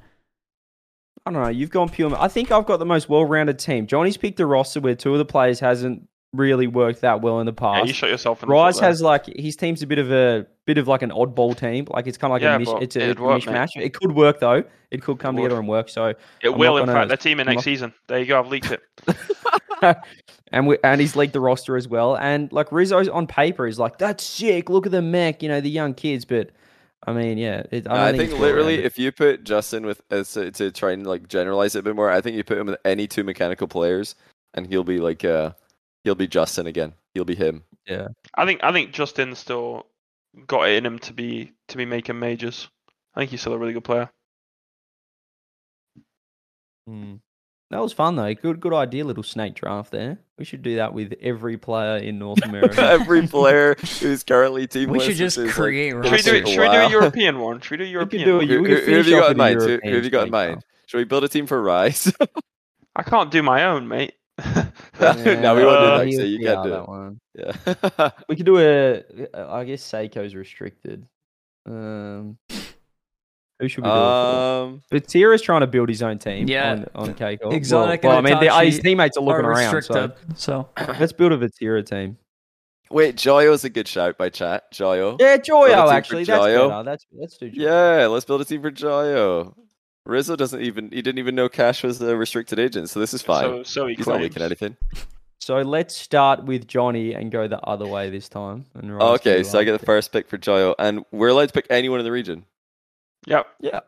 I don't know. You've gone pure. I think I've got the most well-rounded team. Johnny's picked a roster where two of the players hasn't really worked that well in the Yeah, past. you shot yourself in the Rise foot has like his team's a bit of a bit of like an oddball team. Like it's kind of like Yeah, a mish, but it's a it'd work, mishmash. It could work though. It could come It would. together and work. So It I'm will, not in gonna- fact. Teaming I'm next not- season. There you go. I've leaked it. and we and he's leaked the roster as well. And like Rizzo's on paper is like that's sick. Look at the mech. You know the young kids, but. I mean, yeah. It, I, don't I, think, think literally, if you put JSTN with as to, to try and like generalize it a bit more, I think you put him with any two mechanical players, and he'll be like, uh, he'll be JSTN again. He'll be him. Yeah. I think I think JSTN's still got it in him to be to be making majors. I think he's still a really good player. Hmm. That was fun though. Good, good idea. Little snake draft there. We should do that with every player in North America. Every player who's currently team. We should just create Should we do it? rosters. Should we do a European one? Should we do a European? could do one? a Who, who, who have you got in mind? Who, who have you got in snake mind? Should we build a team for Rise? I can't do my own, mate. draft. no, we won't do that. So you yeah, can't do that it. one. Yeah. We could do a. I guess Seikoo's restricted. Um, who should we do? it for? um. But Tira's trying to build his own team. Yeah. on, on Keiko. Exotiik Well, well I mean, his teammates are looking Are around. So restricted. So let's build a Vatira team. Wait, Joyo's a good shout by chat. Joyo. Yeah, Build a Joyo. Actually, that's Joyo. better. That's let's do. Joyo. Yeah, let's build a team for Joyo. Rizzo doesn't even he didn't even know Cash was a restricted agent, so this is fine. So so he He's not claims. leaking anything. So let's start with Johnny and go the other way this time. And Oh, okay, so I get the first pick for Joyo, and we're allowed to pick anyone in the region. Yep. Yeah.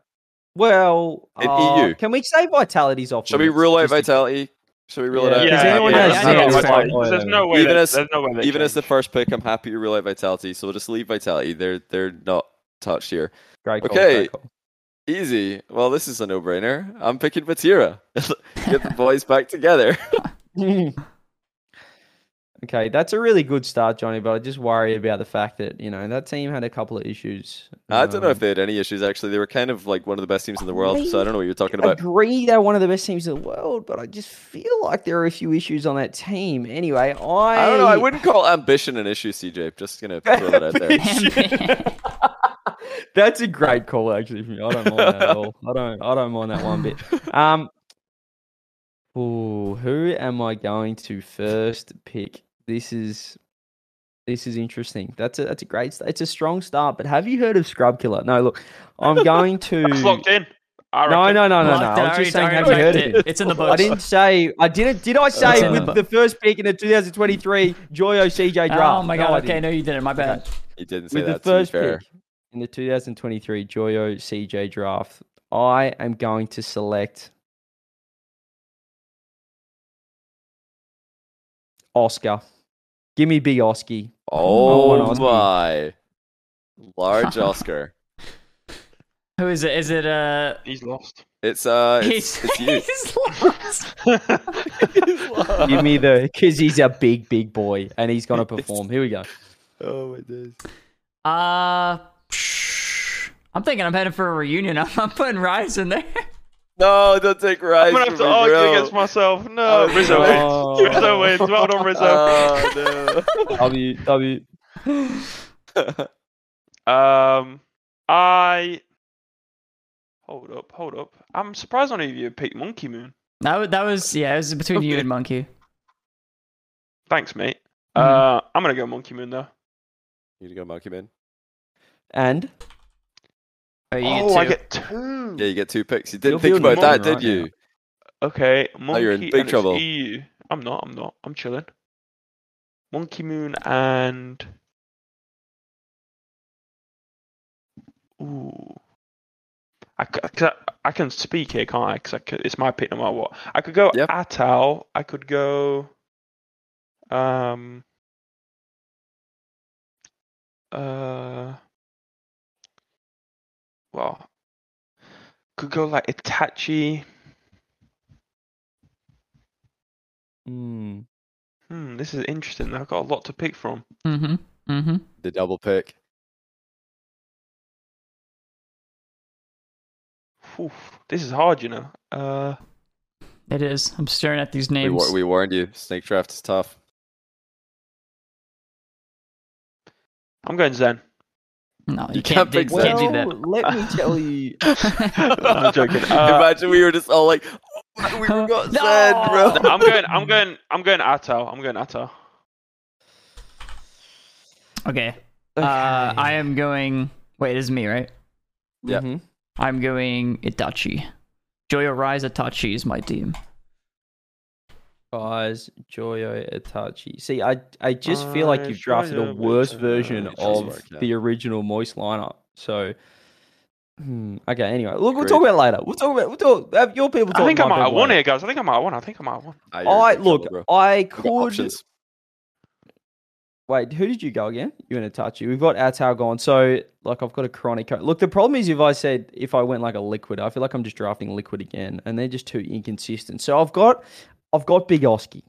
Well, In uh, EU. can we say vitality's off? Shall we limits? rule out Vitality? Shall we rule it Yeah, out? because Yeah, anyone yeah, has yeah, zero yeah, is yeah. There's no way. Even that- as- there's no way Even as the first pick, I'm happy to rule out Vitality, so we'll just leave Vitality. They're they're not touched here. Great call, Okay. great call. Easy. Well, this is a no-brainer. I'm picking Vatira. Get the boys back together. okay, that's a really good start, Johnny. But I just worry about the fact that you know that team had a couple of issues. I don't know Um, if they had any issues. Actually, they were kind of like one of the best teams in the world. So I don't know what you're talking about. I agree they're one of the best teams in the world, but I just feel like there are a few issues on that team. Anyway, I I don't know. I wouldn't call ambition an issue, CJ. Just gonna throw that out there. That's a great call, actually. From you. I don't mind that at all. I don't. I don't mind that one bit. Um. Ooh, who am I going to first pick? This is This is interesting. That's a that's a great. st- It's a strong start. But have you heard of Scrub Killer? No. Look, I'm going to. That's locked in. I No, no, no, no, no. Locked. I was just saying, have you already heard of it? It's in the I didn't say. I didn't. Did I say with the the first pick in the 2023 Joyo CJ draft? Oh my god. I okay, no, you didn't. My bad. He didn't say With the that. To be first fair, pick in the 2023 Joyo CJ draft, I am going to select Oscar. Give me big Oski. oh want my, large Oscar. Who is it? Is it uh? He's lost. It's uh, He's, it's, it's you. he's lost. Give me the because he's a big, big boy and he's gonna perform. Here we go. oh my days. Uh, I'm thinking I'm heading for a reunion. I'm, I'm putting Rise in there. No, don't take Rise. I'm gonna have from to argue bro. against myself. No, Oh, Rizzo no. wins. Rizzo wins. Well done, Rizzo. Oh, W W. Um, I hold up, hold up. I'm surprised none of you picked Monkey Moon. That was, that was yeah. It was between you and Monkey. Thanks, mate. Mhm. Uh, I'm gonna go Monkey Moon though. you to go Monkey Man. And Oh, you oh, get I get two. Yeah, you get two picks. You didn't You're think about that, modern did right you? Okay, Monkey. you're in big and it's trouble. EU. I'm not. I'm not. I'm chilling. Monkey Moon and. Ooh. I, c- I c- I can speak here, can't I? Because I c- it's my pick no matter what. I could go Yep. Atal. I could go. Um. Uh. Well. Could go like Itachi. hmm, Hmm, this is interesting. I've got a lot to pick from. Mm-hmm. Mm-hmm. The double pick. Oof, this is hard, you know. Uh, It is. I'm staring at these names. war- we warned you. Snake draft is tough. I'm going Zen. No, you, You can't, can't do, pick you Zen. can't do that. let me tell you. I'm joking. Uh, Imagine we were just all like, "Oh, we forgot No! Zed, bro. I'm going. I'm going. I'm going Atal. I'm going Atal. Okay. Uh, I am going. Wait, it is me, right? Yeah. Mhm. I'm going Itachi. Joyo Rise Itachi is my team. Guys, Joyo Itachi. See, I I just feel like you've drafted a worse version of the original Moist lineup. So, hmm, okay. Anyway, look, we'll talk about it later. We'll talk about. We'll talk. Have your people. I think I about might have them won here, guys. I think I might have won. I think I might have won. I look. trouble. I We got could. Wait, who did you go again? You and Itachi. We've got Atal gone. So, like, I've got a chronic. co- Look, the problem is if I said if I went like a liquid, I feel like I'm just drafting liquid again, and they're just too inconsistent. So I've got, I've got Big Oski.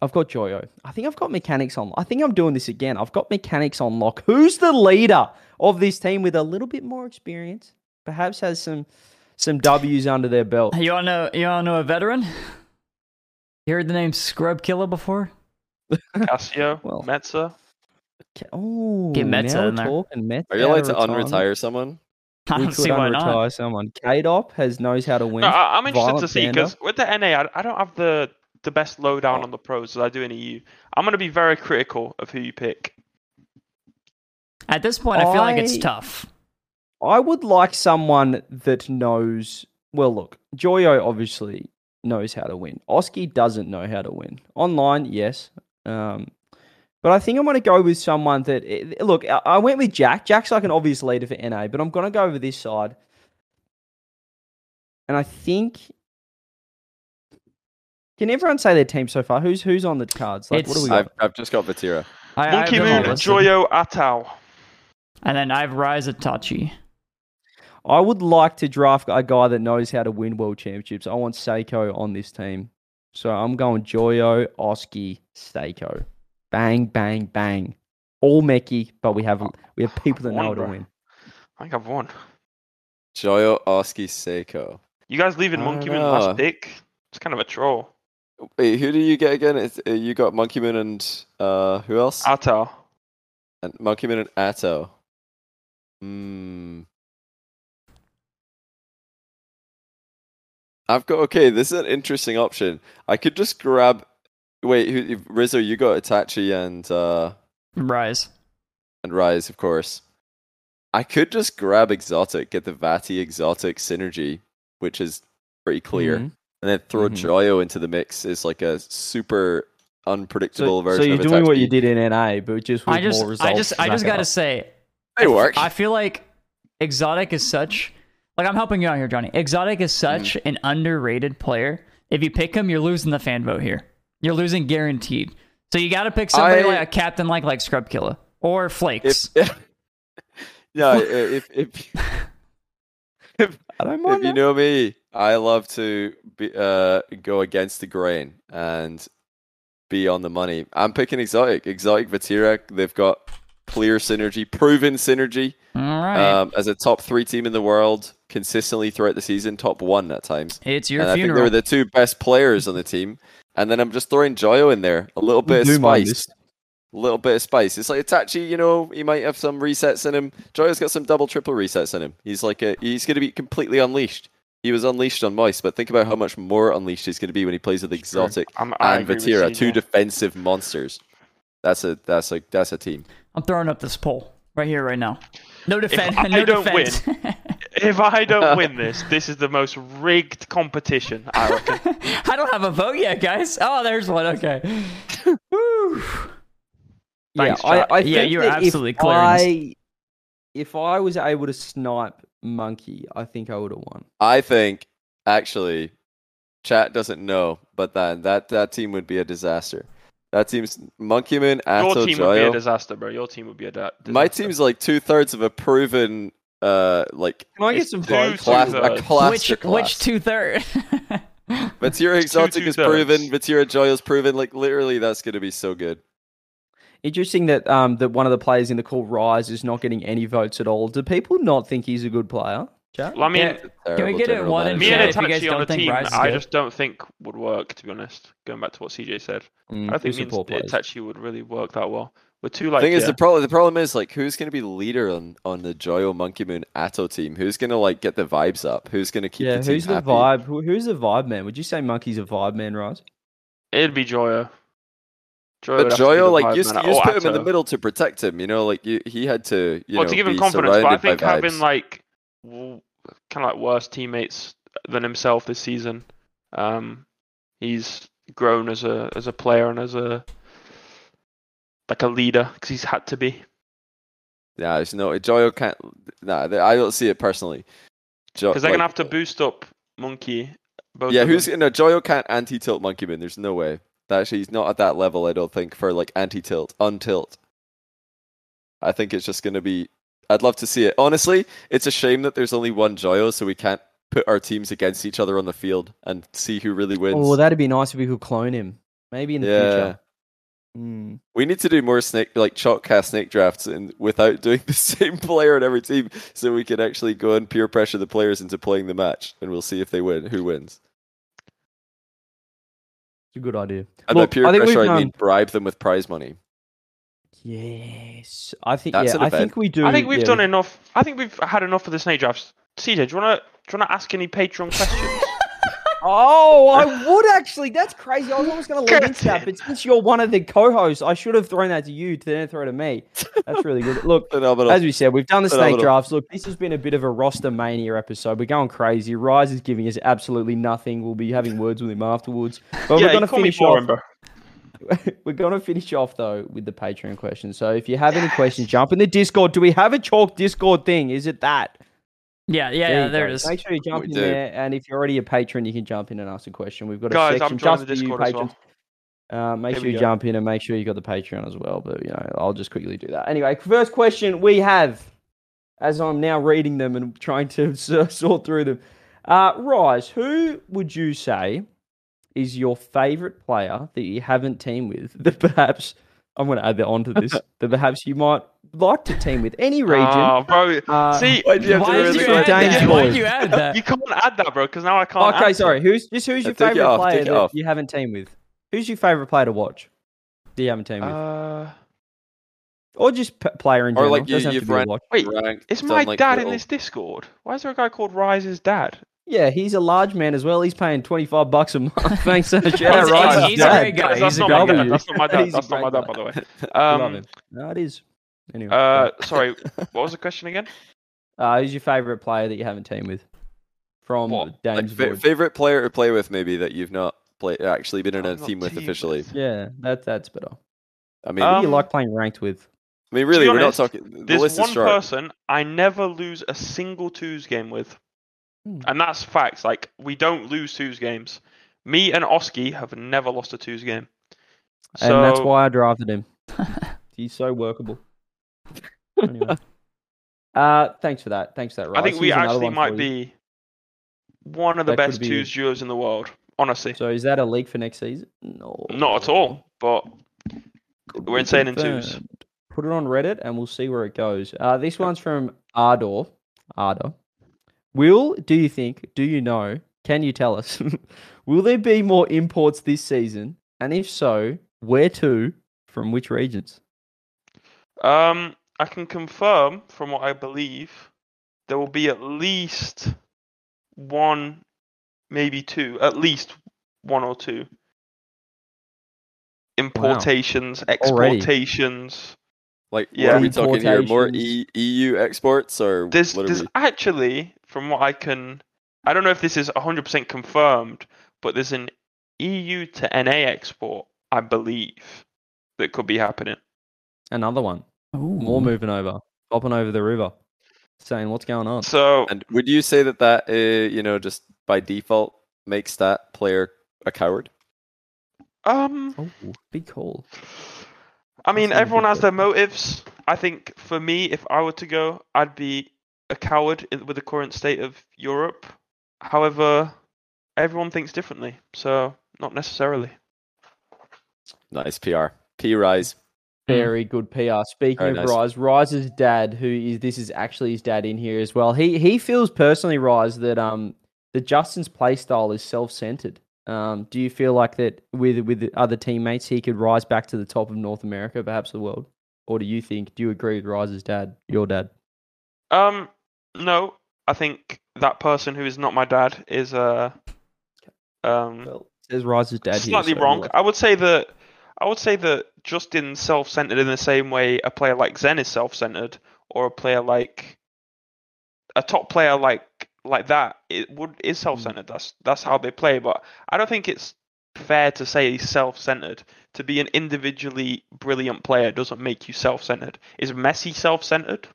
I've got Joyo. I think I've got mechanics on. I think I'm doing this again. I've got mechanics on lock. Who's the leader of this team with a little bit more experience? Perhaps has some some W's under their belt. You all know? You all know a veteran? You heard the name Scrub Killer before? Casio, Well. Metza. Oh, Get Metza now in there. Metza Are you out allowed to retirement. unretire someone? I we don't could see why unretire not. someone. Kaydop has knows how to win. No, I, I'm interested to see because with the NA, I, I don't have the the best lowdown Oh. on the pros as I do in EU. I'm going to be very critical of who you pick. At this point, I feel like it's tough. I would like someone that knows. Well, look, Joyo obviously knows how to win. Oski doesn't know how to win. Online, yes. Um, but I think I'm going to go with someone that. eh, Look, I- I went with Jack. Jack's like an obvious leader for NA, but I'm going to go over this side. And I think. Can everyone say their team so far? Who's who's on the cards? Like, what do we got? I've, I've just got Vatira. I, I Monkey Moon. Joyo, Atal. And then I have Rise Itachi. I would like to draft a guy that knows how to win world championships. I want Seikoo on this team. So I'm going Joyo, Oski, Seikoo. Bang, bang, bang. All Meki, but we have we have people that know how to win. I think I've won. Joyo Oski Seikoo. You guys leaving I Monkey don't Moon last pick? It's kind of a troll. Wait, who do you get again? It's, uh, you got Monkey Moon and uh, who else? Atal. and Monkey Moon and Atto. Hmm. I've got okay. This is an interesting option. I could just grab. Wait, who, Rizzo? You got Itachi and uh, Rise. and Rise, of course. I could just grab Exotiik, get the Vati Exotiik synergy, which is pretty clear, Mhm. and then throw Mhm. Joyo into the mix is like a super unpredictable So, version so you're of doing what you did in NA, but just with I just, more results. I just, I just gotta up. say, They work. I feel like Exotiik is such like I'm helping you out here, Johnny. Exotiik is such Mm-hmm. an underrated player. If you pick him, you're losing the fan vote here. You're losing guaranteed. So you got to pick somebody I- like a captain like like Scrub Killer or Flakes. if, yeah, if if if, I don't if you know me, I love to be, uh, go against the grain and be on the money. I'm picking Exotiik. Exotiik Vatira. They've got clear synergy, proven synergy. All right, Um, as a top three team in the world, consistently throughout the season, top one at times. it's your and I think they funeral. were the two best players on the team. And then I'm just throwing Joyo in there, a little We bit of spice, a little bit of spice. It's like Itachi, you know, he might have some resets in him. Joyo's got some double, triple resets in him. He's like a, he's going to be completely unleashed. He was unleashed on Moist, but think about how much more unleashed he's going to be when he plays with Exotiik I'm, and agree Vatira, CJ. two defensive monsters. That's a that's a that's a team. I'm throwing up this poll right here, right now. No defense. I no don't defense. If I don't win this, this is the most rigged competition. I reckon. I don't have a vote yet, guys. Oh, there's one. Okay. Whew. Yeah, Thanks, I, I Yeah, you're absolutely if clear in. I, if I was able to snipe Monkey, I think I would have won. I think actually, chat doesn't know, but then that that team would be a disaster. That team's Monkey Moon, Your Atto, team would be a disaster, bro. Your team would be a da- disaster. My team's like two thirds of a proven, uh, like Can I get some two votes? class, two a thirds. cluster which which two third? Vatira Exotiik is two-thirds. proven. Vatira Joyo's proven. Like literally, that's gonna be so good. Interesting that um that one of the players in the call Rise is not getting any votes at all. Do people not think he's a good player? Chat? Well, I mean, Yeah. Terrible get it general one and me manager. and Chat, if you Itachi on don't a think team, I good. just don't think would work. To be honest, going back to what CJ said, Mm, I don't think who me and support players? Itachi would really work that well. We're too The like thing is, the problem the problem is like who's gonna be the leader on on the Joyo Monkey Moon Atto team? Who's gonna like get the vibes up? Who's gonna keep yeah, the team who's the happy? vibe? Who, who's the vibe man? Would you say Monkey's a vibe man, Rise? it'd be Joyo. Joyo But would have to be Joyo, like vibe you, just- you just or put him in the middle to protect him. You know, like you, he had to, you well, know, to give him confidence, but I think having vibes. like kind of like worse teammates than himself this season, um, he's grown as a as a player and as a like a leader because he's had to be. Yeah, there's no Joyo can't. Nah, I don't see it personally. Jo- Because they're like, gonna have to boost up Monkey. Both Yeah, who's them. no Joyo can't anti tilt Monkey Moon. There's no way. That Actually, he's not at that level. I don't think for like anti tilt, untilt. I think it's just gonna be. I'd love to see it. Honestly, it's a shame that there's only one Joyo, so we can't put our teams against each other on the field and see who really wins. Oh, that'd be nice if we could clone him. Maybe in the yeah. future. Mm. We need to do more snake like chalk cast snake drafts and without doing the same player on every team so we can actually go and peer pressure the players into playing the match and we'll see if they win who wins. It's a good idea. And by peer I think pressure we've I mean done- bribe them with prize money. Yes, I think. That's yeah, I think we do. I think we've yeah, done enough. I think we've had enough of the snake drafts. CJ, do you wanna do you wanna ask any Patreon questions? Oh, I would actually. That's crazy. I was almost going to lead into that, but since you're one of the co-hosts, I should have thrown that to you to then throw it to me. That's really good. Look, as we said, we've done the snake drafts. Look, this has been a bit of a roster mania episode. We're going crazy. Rise is giving us absolutely nothing. We'll be having words with him afterwards. But yeah, we're going to finish off. bro. we're going to finish off though with the Patreon questions. So if you have any questions, jump in the Discord. Do we have a chalk Discord thing? Is it that? Yeah, yeah, yeah. you There it is. Make sure you jump We in do. there, and if you're already a patron, you can jump in and ask a question. We've got a Guys, section I'm just the for you patrons. well. Uh, make Here sure you go. jump in and make sure you got the Patreon as well. But you know, I'll just quickly do that. Anyway, first question we have, as I'm now reading them and trying to sort through them. Uh, Rise, who would you say is your favorite player that you haven't teamed with? That perhaps I'm going to add that onto this. that perhaps you might like to team with any region. Oh, bro. Uh, See, Why'd you Why did you add question? that? Why did you add that? you can't add that, bro, because now I can't. Okay, answer. sorry. Who's just who's your take favorite off, player take that off. you haven't teamed with? Who's your favorite player to watch? Do you haven't teamed with, Uh, or just p- player in Or general? like you, Doesn't have you've to be watch. Wait, ranked, is done, my like, dad in this Discord? Why is there a guy called Rise's dad? Yeah, he's a large man as well. He's paying twenty five bucks a month. Thanks so much. He's- he's- he's a Dad. great guy. That's, He's not my guy. dad. That's not my dad. That's not my great dad, by the way. Love Um, him. No, it is. Anyway, uh, sorry, what was the question again? uh, who's your favorite player that you haven't teamed with? From What? Like, Dames fa- favorite player to play with, maybe that you've not play actually been in a I've team with officially. Yeah, that that's better. I mean, Who do Um, you like playing ranked with? I mean, really, be we're not talking. The There's list one is person I never lose a single twos game with, Hmm. and that's facts. Like we don't lose twos games. Me and Oski have never lost a twos game. So and that's why I drafted him. He's so workable. anyway. Uh, thanks for that. Thanks for that. I think we Here's another actually one might be one of the That best be- twos duos in the world. Honestly, So is that a leak for next season? No. not at all. But Could We're be insane in twos. Put it on Reddit and we'll see where it goes. Uh, this one's from Ardor. Ardor. Will, do you think, do you know, can you tell us, will there be more imports this season? And if so, where to, from which regions? um, I can confirm from what I believe there will be at least one, maybe two, at least one or two importations, Already. exportations. Like, what Yeah. are we talking here? More e- EU exports or There's, what are there's we? actually, from what I can, I don't know if this is 100% confirmed, but there's an EU to NA export, I believe, that could be happening. Another one. More moving over, hopping over the river, saying what's going on. So And would you say that that uh, you know just by default makes that player a coward? Um, Oh, big call. I mean, everyone has their motives. I think for me, if I were to go, I'd be a coward with the current state of Europe. However, everyone thinks differently, so not necessarily. Nice PR. P rise. Very good PR. Speaking Very of nice. Rise, Rise's dad, who is this is actually his dad in here as well. He he feels personally, Rise, that um that JSTN's play style is self centered. Um, do you feel like that with with other teammates he could rise back to the top of North America, perhaps the world? Or do you think do you agree with Rise's dad, your dad? Um, no, I think that person who is not my dad is uh um Well, says Rise's dad here, slightly so wrong. I would say that I would say that JSTN's self-centered in the same way a player like Zen is self-centered, or a player like a top player like like that it would is self-centered. That's that's how they play. But I don't think it's fair to say he's self-centered. To be an individually brilliant player doesn't make you self-centered. Is Messi self-centered?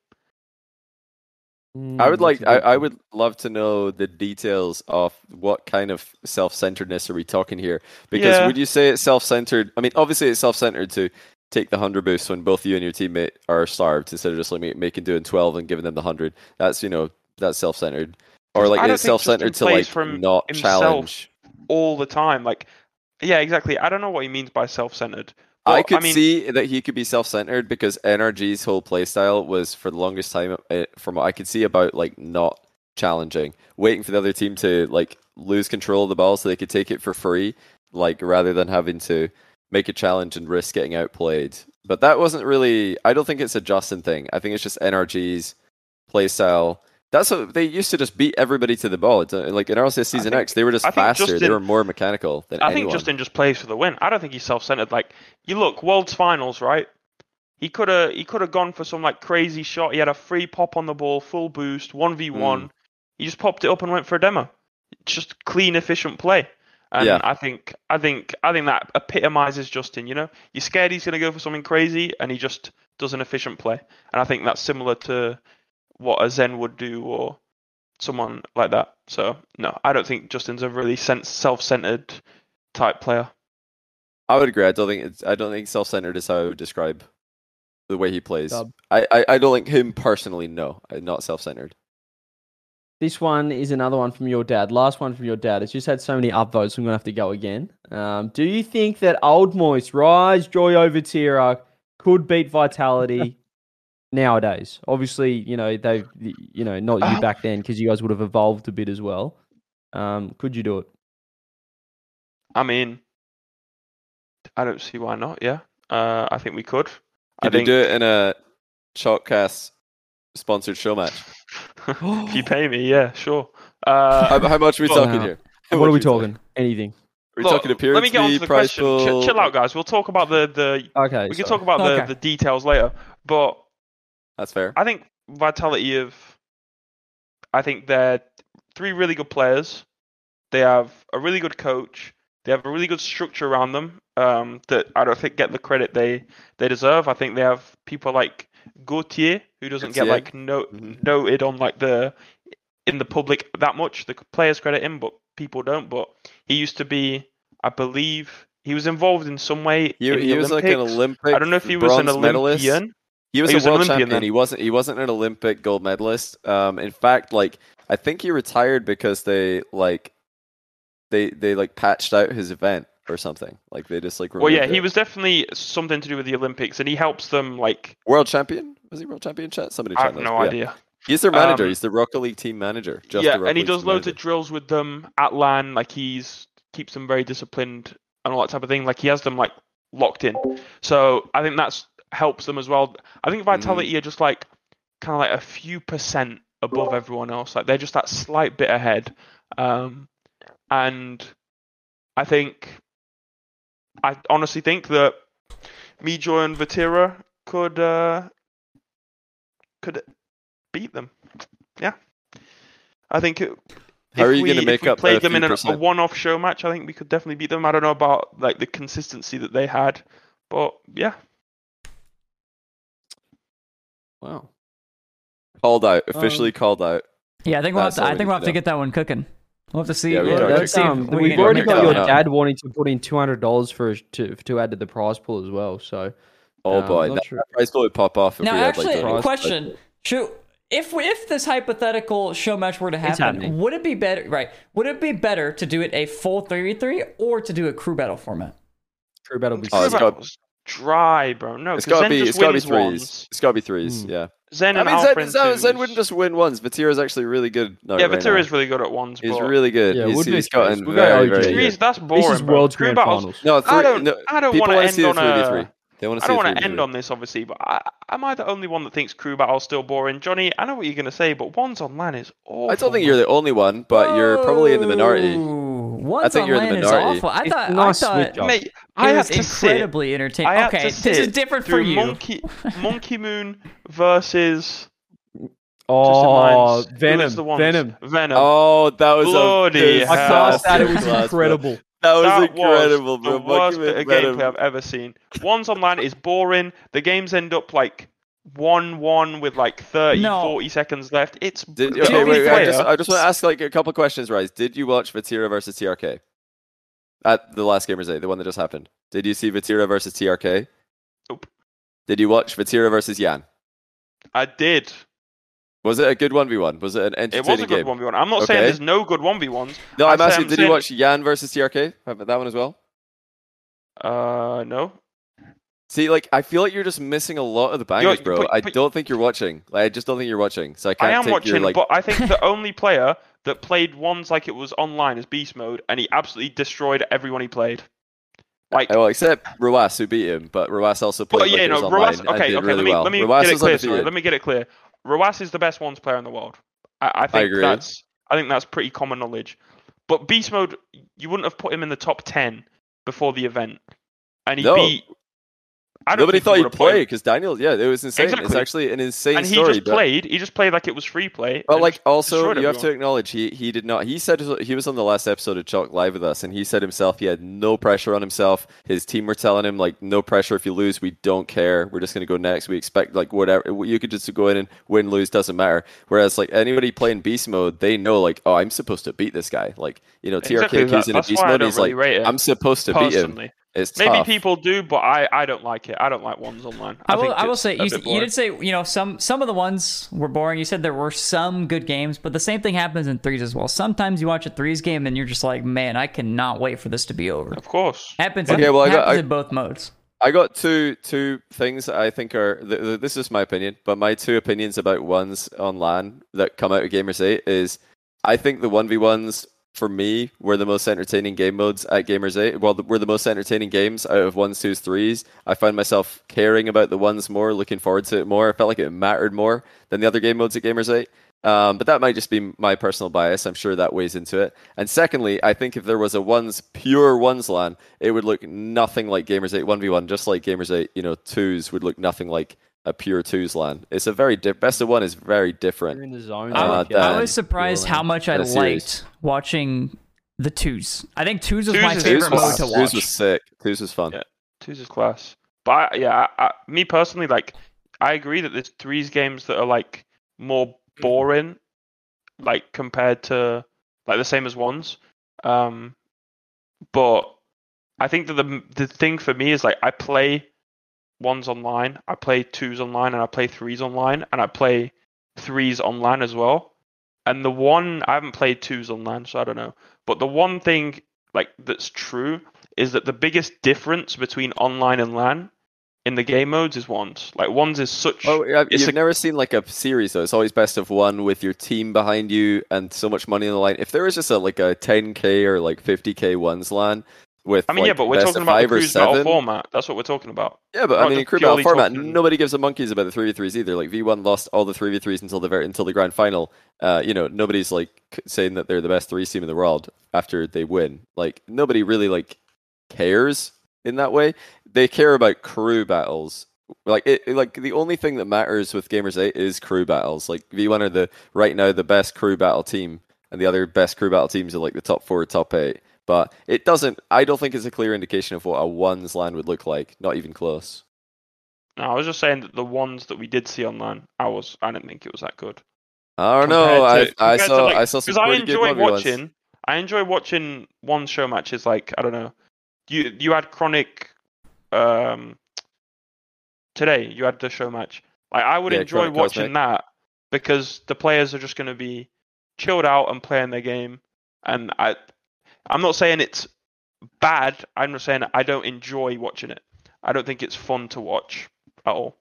I would Mm, like. I, I would love to know the details of what kind of self-centeredness are we talking here? Because Yeah. would you say it's self-centered? I mean, obviously it's self-centered to take the hundred boost when both you and your teammate are starved instead of just like making doing twelve and giving them the hundred. That's you know that's self-centered. Or like it's self-centered to like from not challenge. All the time, like yeah, exactly. I don't know what he means by self-centered. I But, could mean, see that he could be self-centered because NRG's whole playstyle was for the longest time, uh, from what I could see, about like not challenging, waiting for the other team to like lose control of the ball so they could take it for free, like rather than having to make a challenge and risk getting outplayed. But that wasn't really. I don't think it's a JSTN thing. I think it's just NRG's playstyle. That's what they used to just beat everybody to the ball. It's, uh, Like in RLCS Season think- X, they were just faster. they were more mechanical than anyone. I think. JSTN just plays for the win. I don't think he's self-centered. Like you look, World's Finals, right? He could have he could have gone for some like crazy shot. He had a free pop on the ball, full boost, one v one. He just popped it up and went for a demo. Just clean, efficient play. And Yeah. I think I think I think that epitomizes JSTN. You know, you're scared he's going to go for something crazy, and he just does an efficient play. And I think that's similar to what a Zen would do, or someone like that. So no, I don't think JSTN's a really self-centered type player. I would agree. I don't think it's. I don't think self-centered is how I would describe the way he plays. Dub. I, I, I don't think him personally. No, not self-centered. This one is another one from your dad. Last one from your dad. It's just had so many upvotes, I'm going to have to go again. Um, do you think that Old Moist, Rise, Joyo Vatira could beat Vitality nowadays? Obviously, you know, they you know, not you Oh. back then because you guys would have evolved a bit as well. Um, could you do it? I mean, I don't see why not. Yeah, uh, I think we could. I Could you think do it in a Chalkcast sponsored show match? if you pay me, yeah, sure. Uh, How, how much are we Well, talking now, here? How What are we talking? Anything? Are we look, talking appearance let me get on to the prize question. pool? Ch- chill out, guys. We'll talk about the the. Okay. We can talk about the, the details later, but That's fair. I think Vitality of. I think they're three really good players. They have a really good coach. They have a really good structure around them um, that I don't think get the credit they, they deserve. I think they have people like Gautier, who doesn't get like no, Mhm. noted on like the in the public that much. The players credit him, but people don't. But he used to be, I believe, he was involved in some way. He, in he the was like an Olympics. Olympic. I don't know if he was an bronze medalist. He was He a was an world champion. then. He wasn't. He wasn't an Olympic gold medalist. Um, in fact, like I think he retired because they like they they like patched out his event or something. Like they just like. Well, yeah, removed he was definitely something to do with the Olympics, and he helps them like. world champion. Was he world champion? Chat. Somebody. I have no yeah. idea. He's their manager. Um, He's the Rocket League team manager. Just yeah, and he does loads manager. of drills with them at LAN. Like he's keeps them very disciplined and all that type of thing. Like he has them like locked in. So I think that's helps them as well. I think Vitality Mm. are just like kind of like a few percent above everyone else. Like they're just that slight bit ahead. Um, and I think I honestly think that Mejoy and Vatira could uh, could beat them. Yeah, I think. It, How are you we, gonna if make we up played a them in an, a one-off show match, I think we could definitely beat them. I don't know about like the consistency that they had, but yeah, Wow. Called out. Officially called out. Yeah, I think we'll have to, I think we'll have to know. get that one cooking. We'll have to see. Yeah, we we'll, are. let's That's, see if um, we we've already got that your one up. dad wanting to put in two hundred dollars for to to add to the prize pool as well. So Oh um, boy, not that, sure. that price pool would pop off if Now, we had actually, like the- question: Should if if this hypothetical show match were to happen, would it be better? Right? Would it be better to do it a full three v three or to do a crew battle format? True battle. Be Oh, it's Crew got- Battle's dry, bro. No, it's gotta Zen be. just It's gotta be threes. ones. It's gotta be threes. Hmm. Yeah. Zen I and mean, Zen, Zen, Zen wouldn't just win ones. Vatira is actually really good. No, Yeah, right Vatira now. is really good at ones. He's really good. Yeah, he's, would be he's gotten threes. We got very, OG. very Yeah. good. threes. That's boring. This is bro. World's Crew Grand. Finals. No, I don't. no, I don't want to end see a on three v a. three. They want to I don't want to end on this, obviously, but I, am I the only one that thinks crew battle's still boring? Johnny, I know what you're going to say, but ones online is awful. I don't think you're the only one, but you're probably in the minority. Ooh, One's think you're in the online is minority. awful. I It's thought. a I thought. Mate, it I had was to sit. incredibly entertaining. I had Okay, to this is different for you. Monkey, Monkey Moon versus. Oh, just in oh, lines. Who Venom, is the ones? Venom. Venom. Oh, that was Bloody a hell. That. It was incredible. That was that incredible, was bro. the worst Man bit of gameplay I've ever seen. Ones online is boring. The games end up like one-one with like 30, No. 40 seconds left. It's Did, the okay, wait, wait, I just, I just want to ask like a couple questions, Rise. Did you watch Vatira versus TRK at the last Gamers 8, the one that just happened? Did you see Vatira versus TRK? Nope. Did you watch Vatira versus Yan? I did. Was it a good one v one? Was it an entertaining It was a good game? one v one. I'm not saying there's no good one v ones. No, I I'm say- asking. I'm did saying- you watch Yan versus TRK? That one as well? Uh, no. See, like I feel like you're just missing a lot of the bangers, bro. but- I don't think you're watching. Like, I just don't think you're watching. So I I can't I am watching, your like. but I think the only player that played ones like it was online is Beast Mode, and he absolutely destroyed everyone he played. Like, Oh, except Ruas who beat him, but Ruas also played but yeah, was no, online Ruas. Okay, okay. really let me well. let me Ruas get it clear. Sorry, let me get it clear. Ruas is the best ones player in the world. I, I think agree. that's I think that's pretty common knowledge. But Beast Mode, you wouldn't have put him in the top ten before the event, and he No. beat. I don't Nobody thought he he'd play because Daniel. Yeah, it was insane. It's actually an insane story. and he story. just but- played. He just played like it was free play. But like, also you have to acknowledge he he did not. He said he was on the last episode of Chalk Live with us, and he said himself he had no pressure on himself. His team were telling him like, no pressure. If you lose, we don't care. We're just gonna go next. We expect like whatever. You could just go in and win, lose doesn't matter. Whereas like anybody playing beast mode, they know like, oh, I'm supposed to beat this guy. Like you know, Exactly TRK that. is in a beast mode. He's really like, I'm supposed to beat him. Personally. It's Maybe tough. people do, but I, I don't like it. I don't like ones online. I will. I will say you, you did say you know some some of the ones were boring. You said there were some good games, but the same thing happens in threes as well. Sometimes you watch a threes game and you're just like, man, I cannot wait for this to be over. Of course. Happens. Okay, in, well, I got- happens I- in both modes. I got two two things that I think are th- th- this is my opinion, but my two opinions about ones online that come out of Gamers 8 is I think the 1v1s for me were the most entertaining game modes at Gamers 8. Well, the, were the most entertaining games out of ones, twos, threes. I found myself caring about the ones more, looking forward to it more. I felt like it mattered more than the other game modes at Gamers 8. Um, but that might just be my personal bias. I'm sure that weighs into it. And secondly, I think if there was a ones pure ones LAN, it would look nothing like Gamers 8 1v1, just like Gamers 8, you know, twos would look nothing like a pure twos LAN. It's a very di- best of one is very You're different. in the zone. Uh, I, so wa- if you're I was surprised how much I That's serious. liked watching the twos. I think twos was Twos my is- favorite mode was- to twos watch. was sick. Twos was fun. Yeah. Twos is class. But I, yeah, I, I, me personally, like, I agree that there's threes games that are like more boring, like compared to like the same as ones. Um, but I think that the the thing for me is like I play ones online, I play twos online, and I play threes online, and I play threes online as well. And the one I haven't played twos online, so I don't know. But the one thing like that's true is that the biggest difference between online and LAN in the game modes is ones. Like ones is such. Oh, you've a- never seen like a series though. It's always best of one with your team behind you and so much money on the line. If there was just a like a 10k or like 50k ones LAN with, I mean, yeah, but we're talking about the cruise battle format. That's what we're talking about. Yeah, but Not I mean, in crew battle format, talking- nobody gives a monkeys about the three v threes either. Like V one lost all the three v threes until the very until the grand final. Uh, you know, nobody's like saying that they're the best three team in the world after they win. Like nobody really like cares in that way. They care about crew battles. Like it, it- like the only thing that matters with Gamers Eight is crew battles. Like V one are the right now the best crew battle team, and the other best crew battle teams are like the top four, top eight. But it doesn't. I don't think it's a clear indication of what a ones line would look like. Not even close. No, I was just saying that the ones that we did see online, I was I didn't think it was that good. I don't know. I, to- I to, saw like- I saw some because I pretty good enjoy 1v1s. watching. I enjoy watching one show matches. Like I don't know, you you had Chronic, um, today. You had the show match. Like I would Yeah, enjoy watching Cosmic. that because the players are just going to be chilled out and playing their game. And I, I'm not saying it's bad. I'm just saying I don't enjoy watching it. I don't think it's fun to watch at all.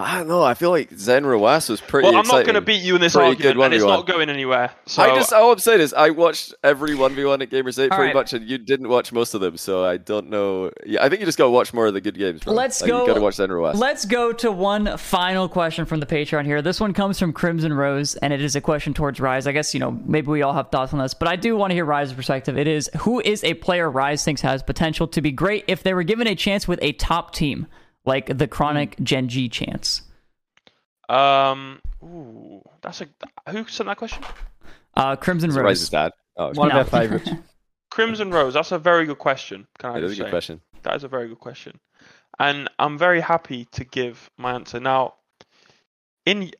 I don't know. I feel like Zen Roas was pretty. well, I'm not going to beat you in this Pretty good argument, and it's not going anywhere. So I just all I'm saying is I watched every one v one at Gamers Eight pretty right. much, and you didn't watch most of them, so I don't know. Yeah, I think you just got to watch more of the good games. Bro. Let's like, go- got to watch Zen Roas. Let's go to one final question from the Patreon here. This one comes from Crimson Rose, and it is a question towards Rise. I guess, you know, maybe we all have thoughts on this, but I do want to hear Rise's perspective. It is who is a player Rise thinks has potential to be great if they were given a chance with a top team, like the Chronic Gen.G chance? Um, ooh, that's a who sent that question? Uh, Crimson Is Rose. Rise's dad. Oh, One No. of our favorites. Crimson Rose. That's a very good question. Can I that is a good say? question. That is a very good question, and I'm very happy to give my answer now. In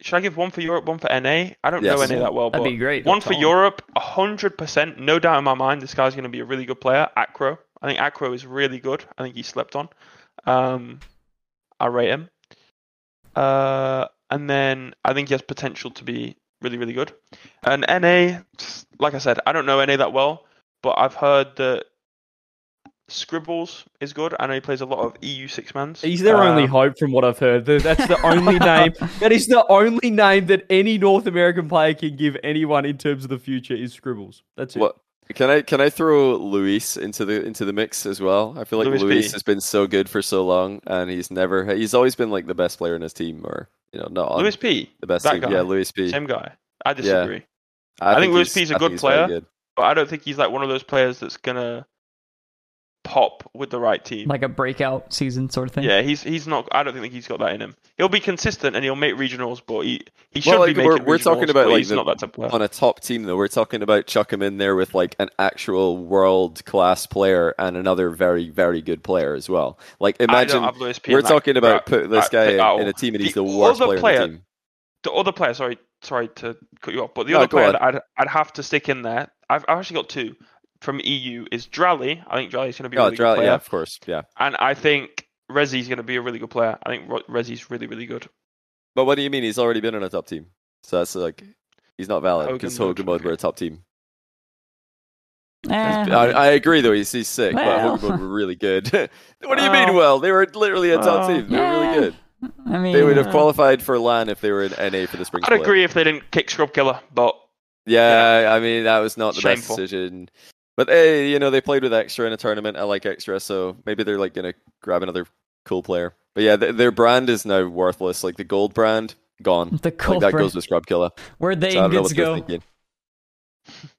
should I give one for Europe, one for NA? I don't know Yes. NA that well, but That'd be great. one for Tom. Europe, hundred percent, no doubt in my mind. This guy's going to be a really good player. Acro, I think Acro is really good. I think he slept on. Um, I rate him. Uh, and then I think he has potential to be really, really good. And NA, like I said, I don't know NA that well, but I've heard that Scribbles is good. I know he plays a lot of EU six mans. He's their only Um, hope, from what I've heard. That's the only name. That is the only name that any North American player can give anyone in terms of the future is Scribbles. That's it. What can I can I throw Luis into the into the mix as well? I feel like Luis Luis, has been so good for so long, and he's never he's always been like the best player in his team, or you know, not on Luis P, the best team. guy. Yeah, Luis P. same guy. I disagree. I, think Luis P is a good think player. good. but I don't think he's like one of those players that's gonna pop with the right team. Like a breakout season sort of thing. yeah, he's he's not. I don't think he's got that in him. He'll be consistent and he'll make regionals, but he he should Well, like, be making we're- we're talking about, like, he's the- not that type of on a top team though. We're talking about chuck him in there with like an actual world class player and another very very good player as well. Like imagine have Luis P we're in talking about gra- putting this uh, that guy in, at in a team and he's The the worst other player, player- in the team. the other player. Sorry, sorry to cut you off, but the No, other player that I'd I'd have to stick in there. I've, I've actually got two from EU. Is Drally? I think Drally's going to be a Oh, really Dra- good player, yeah, of course, yeah. and I think Rezi's going to be a really good player. I think Ro- Rezi's really really good. But what do you mean? He's already been on a top team, so that's like he's not valid because mode, Hogan mode okay. were a top team. Eh, I, I agree though. He's, he's sick, Well. but Hogan mode were really good. what do you Well. mean? Well, they were literally a top Well, team. They were yeah. really good. I mean, They would have qualified for LAN if they were in NA for the spring. I'd split. agree if they didn't kick Scrub Killer, but Yeah, I mean that was not the Shameful. best decision. But hey, you know they played with extra in a tournament. I like extra, so maybe they're like gonna grab another cool player. But yeah, th- their brand is now worthless. Like the gold brand gone. The Like that culprit. goes with Scrub Killer. Where'd the So I don't know ingots they're go?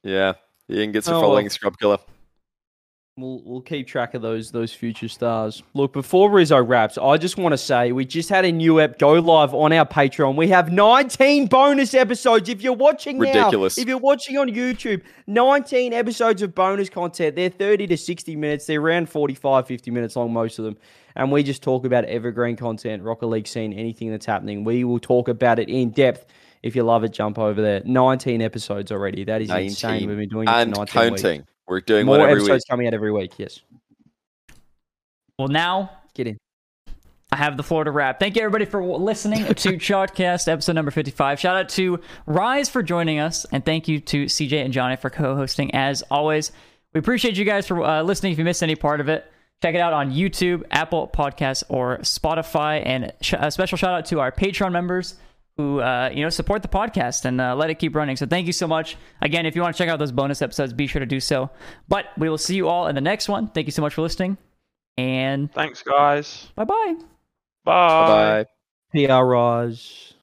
Yeah, the ingots are Oh, following well. Scrub Killer. We'll we'll keep track of those those future stars. Look, before Rizzo wraps, I just want to say we just had a new ep go live on our Patreon. We have 19 bonus episodes. If you're watching Ridiculous. now, if you're watching on YouTube, 19 episodes of bonus content. They're 30 to 60 minutes. They're around 45, 50 minutes long, most of them. And we just talk about evergreen content, Rocket League scene, anything that's happening. We will talk about it in depth. If you love it, jump over there. 19 episodes already. That is insane. We've been doing it and for 19 weeks. Counting. We're doing More one every episodes week. coming out every week. Yes. Well, now Get in. I have the floor to wrap. Thank you, everybody, for listening to Chalkcast episode number 55. Shout out to Rise for joining us, and thank you to CJ and Johnny for co hosting as always. We appreciate you guys for uh, listening. If you missed any part of it, check it out on YouTube, Apple Podcasts, or Spotify. And sh- a special shout out to our Patreon members who uh, you know support the podcast and uh, let it keep running. So thank you so much. Again, if you want to check out those bonus episodes, be sure to do so. But we will see you all in the next one. Thank you so much for listening, and Thanks, guys. bye bye. Bye. Bye. PR Rise.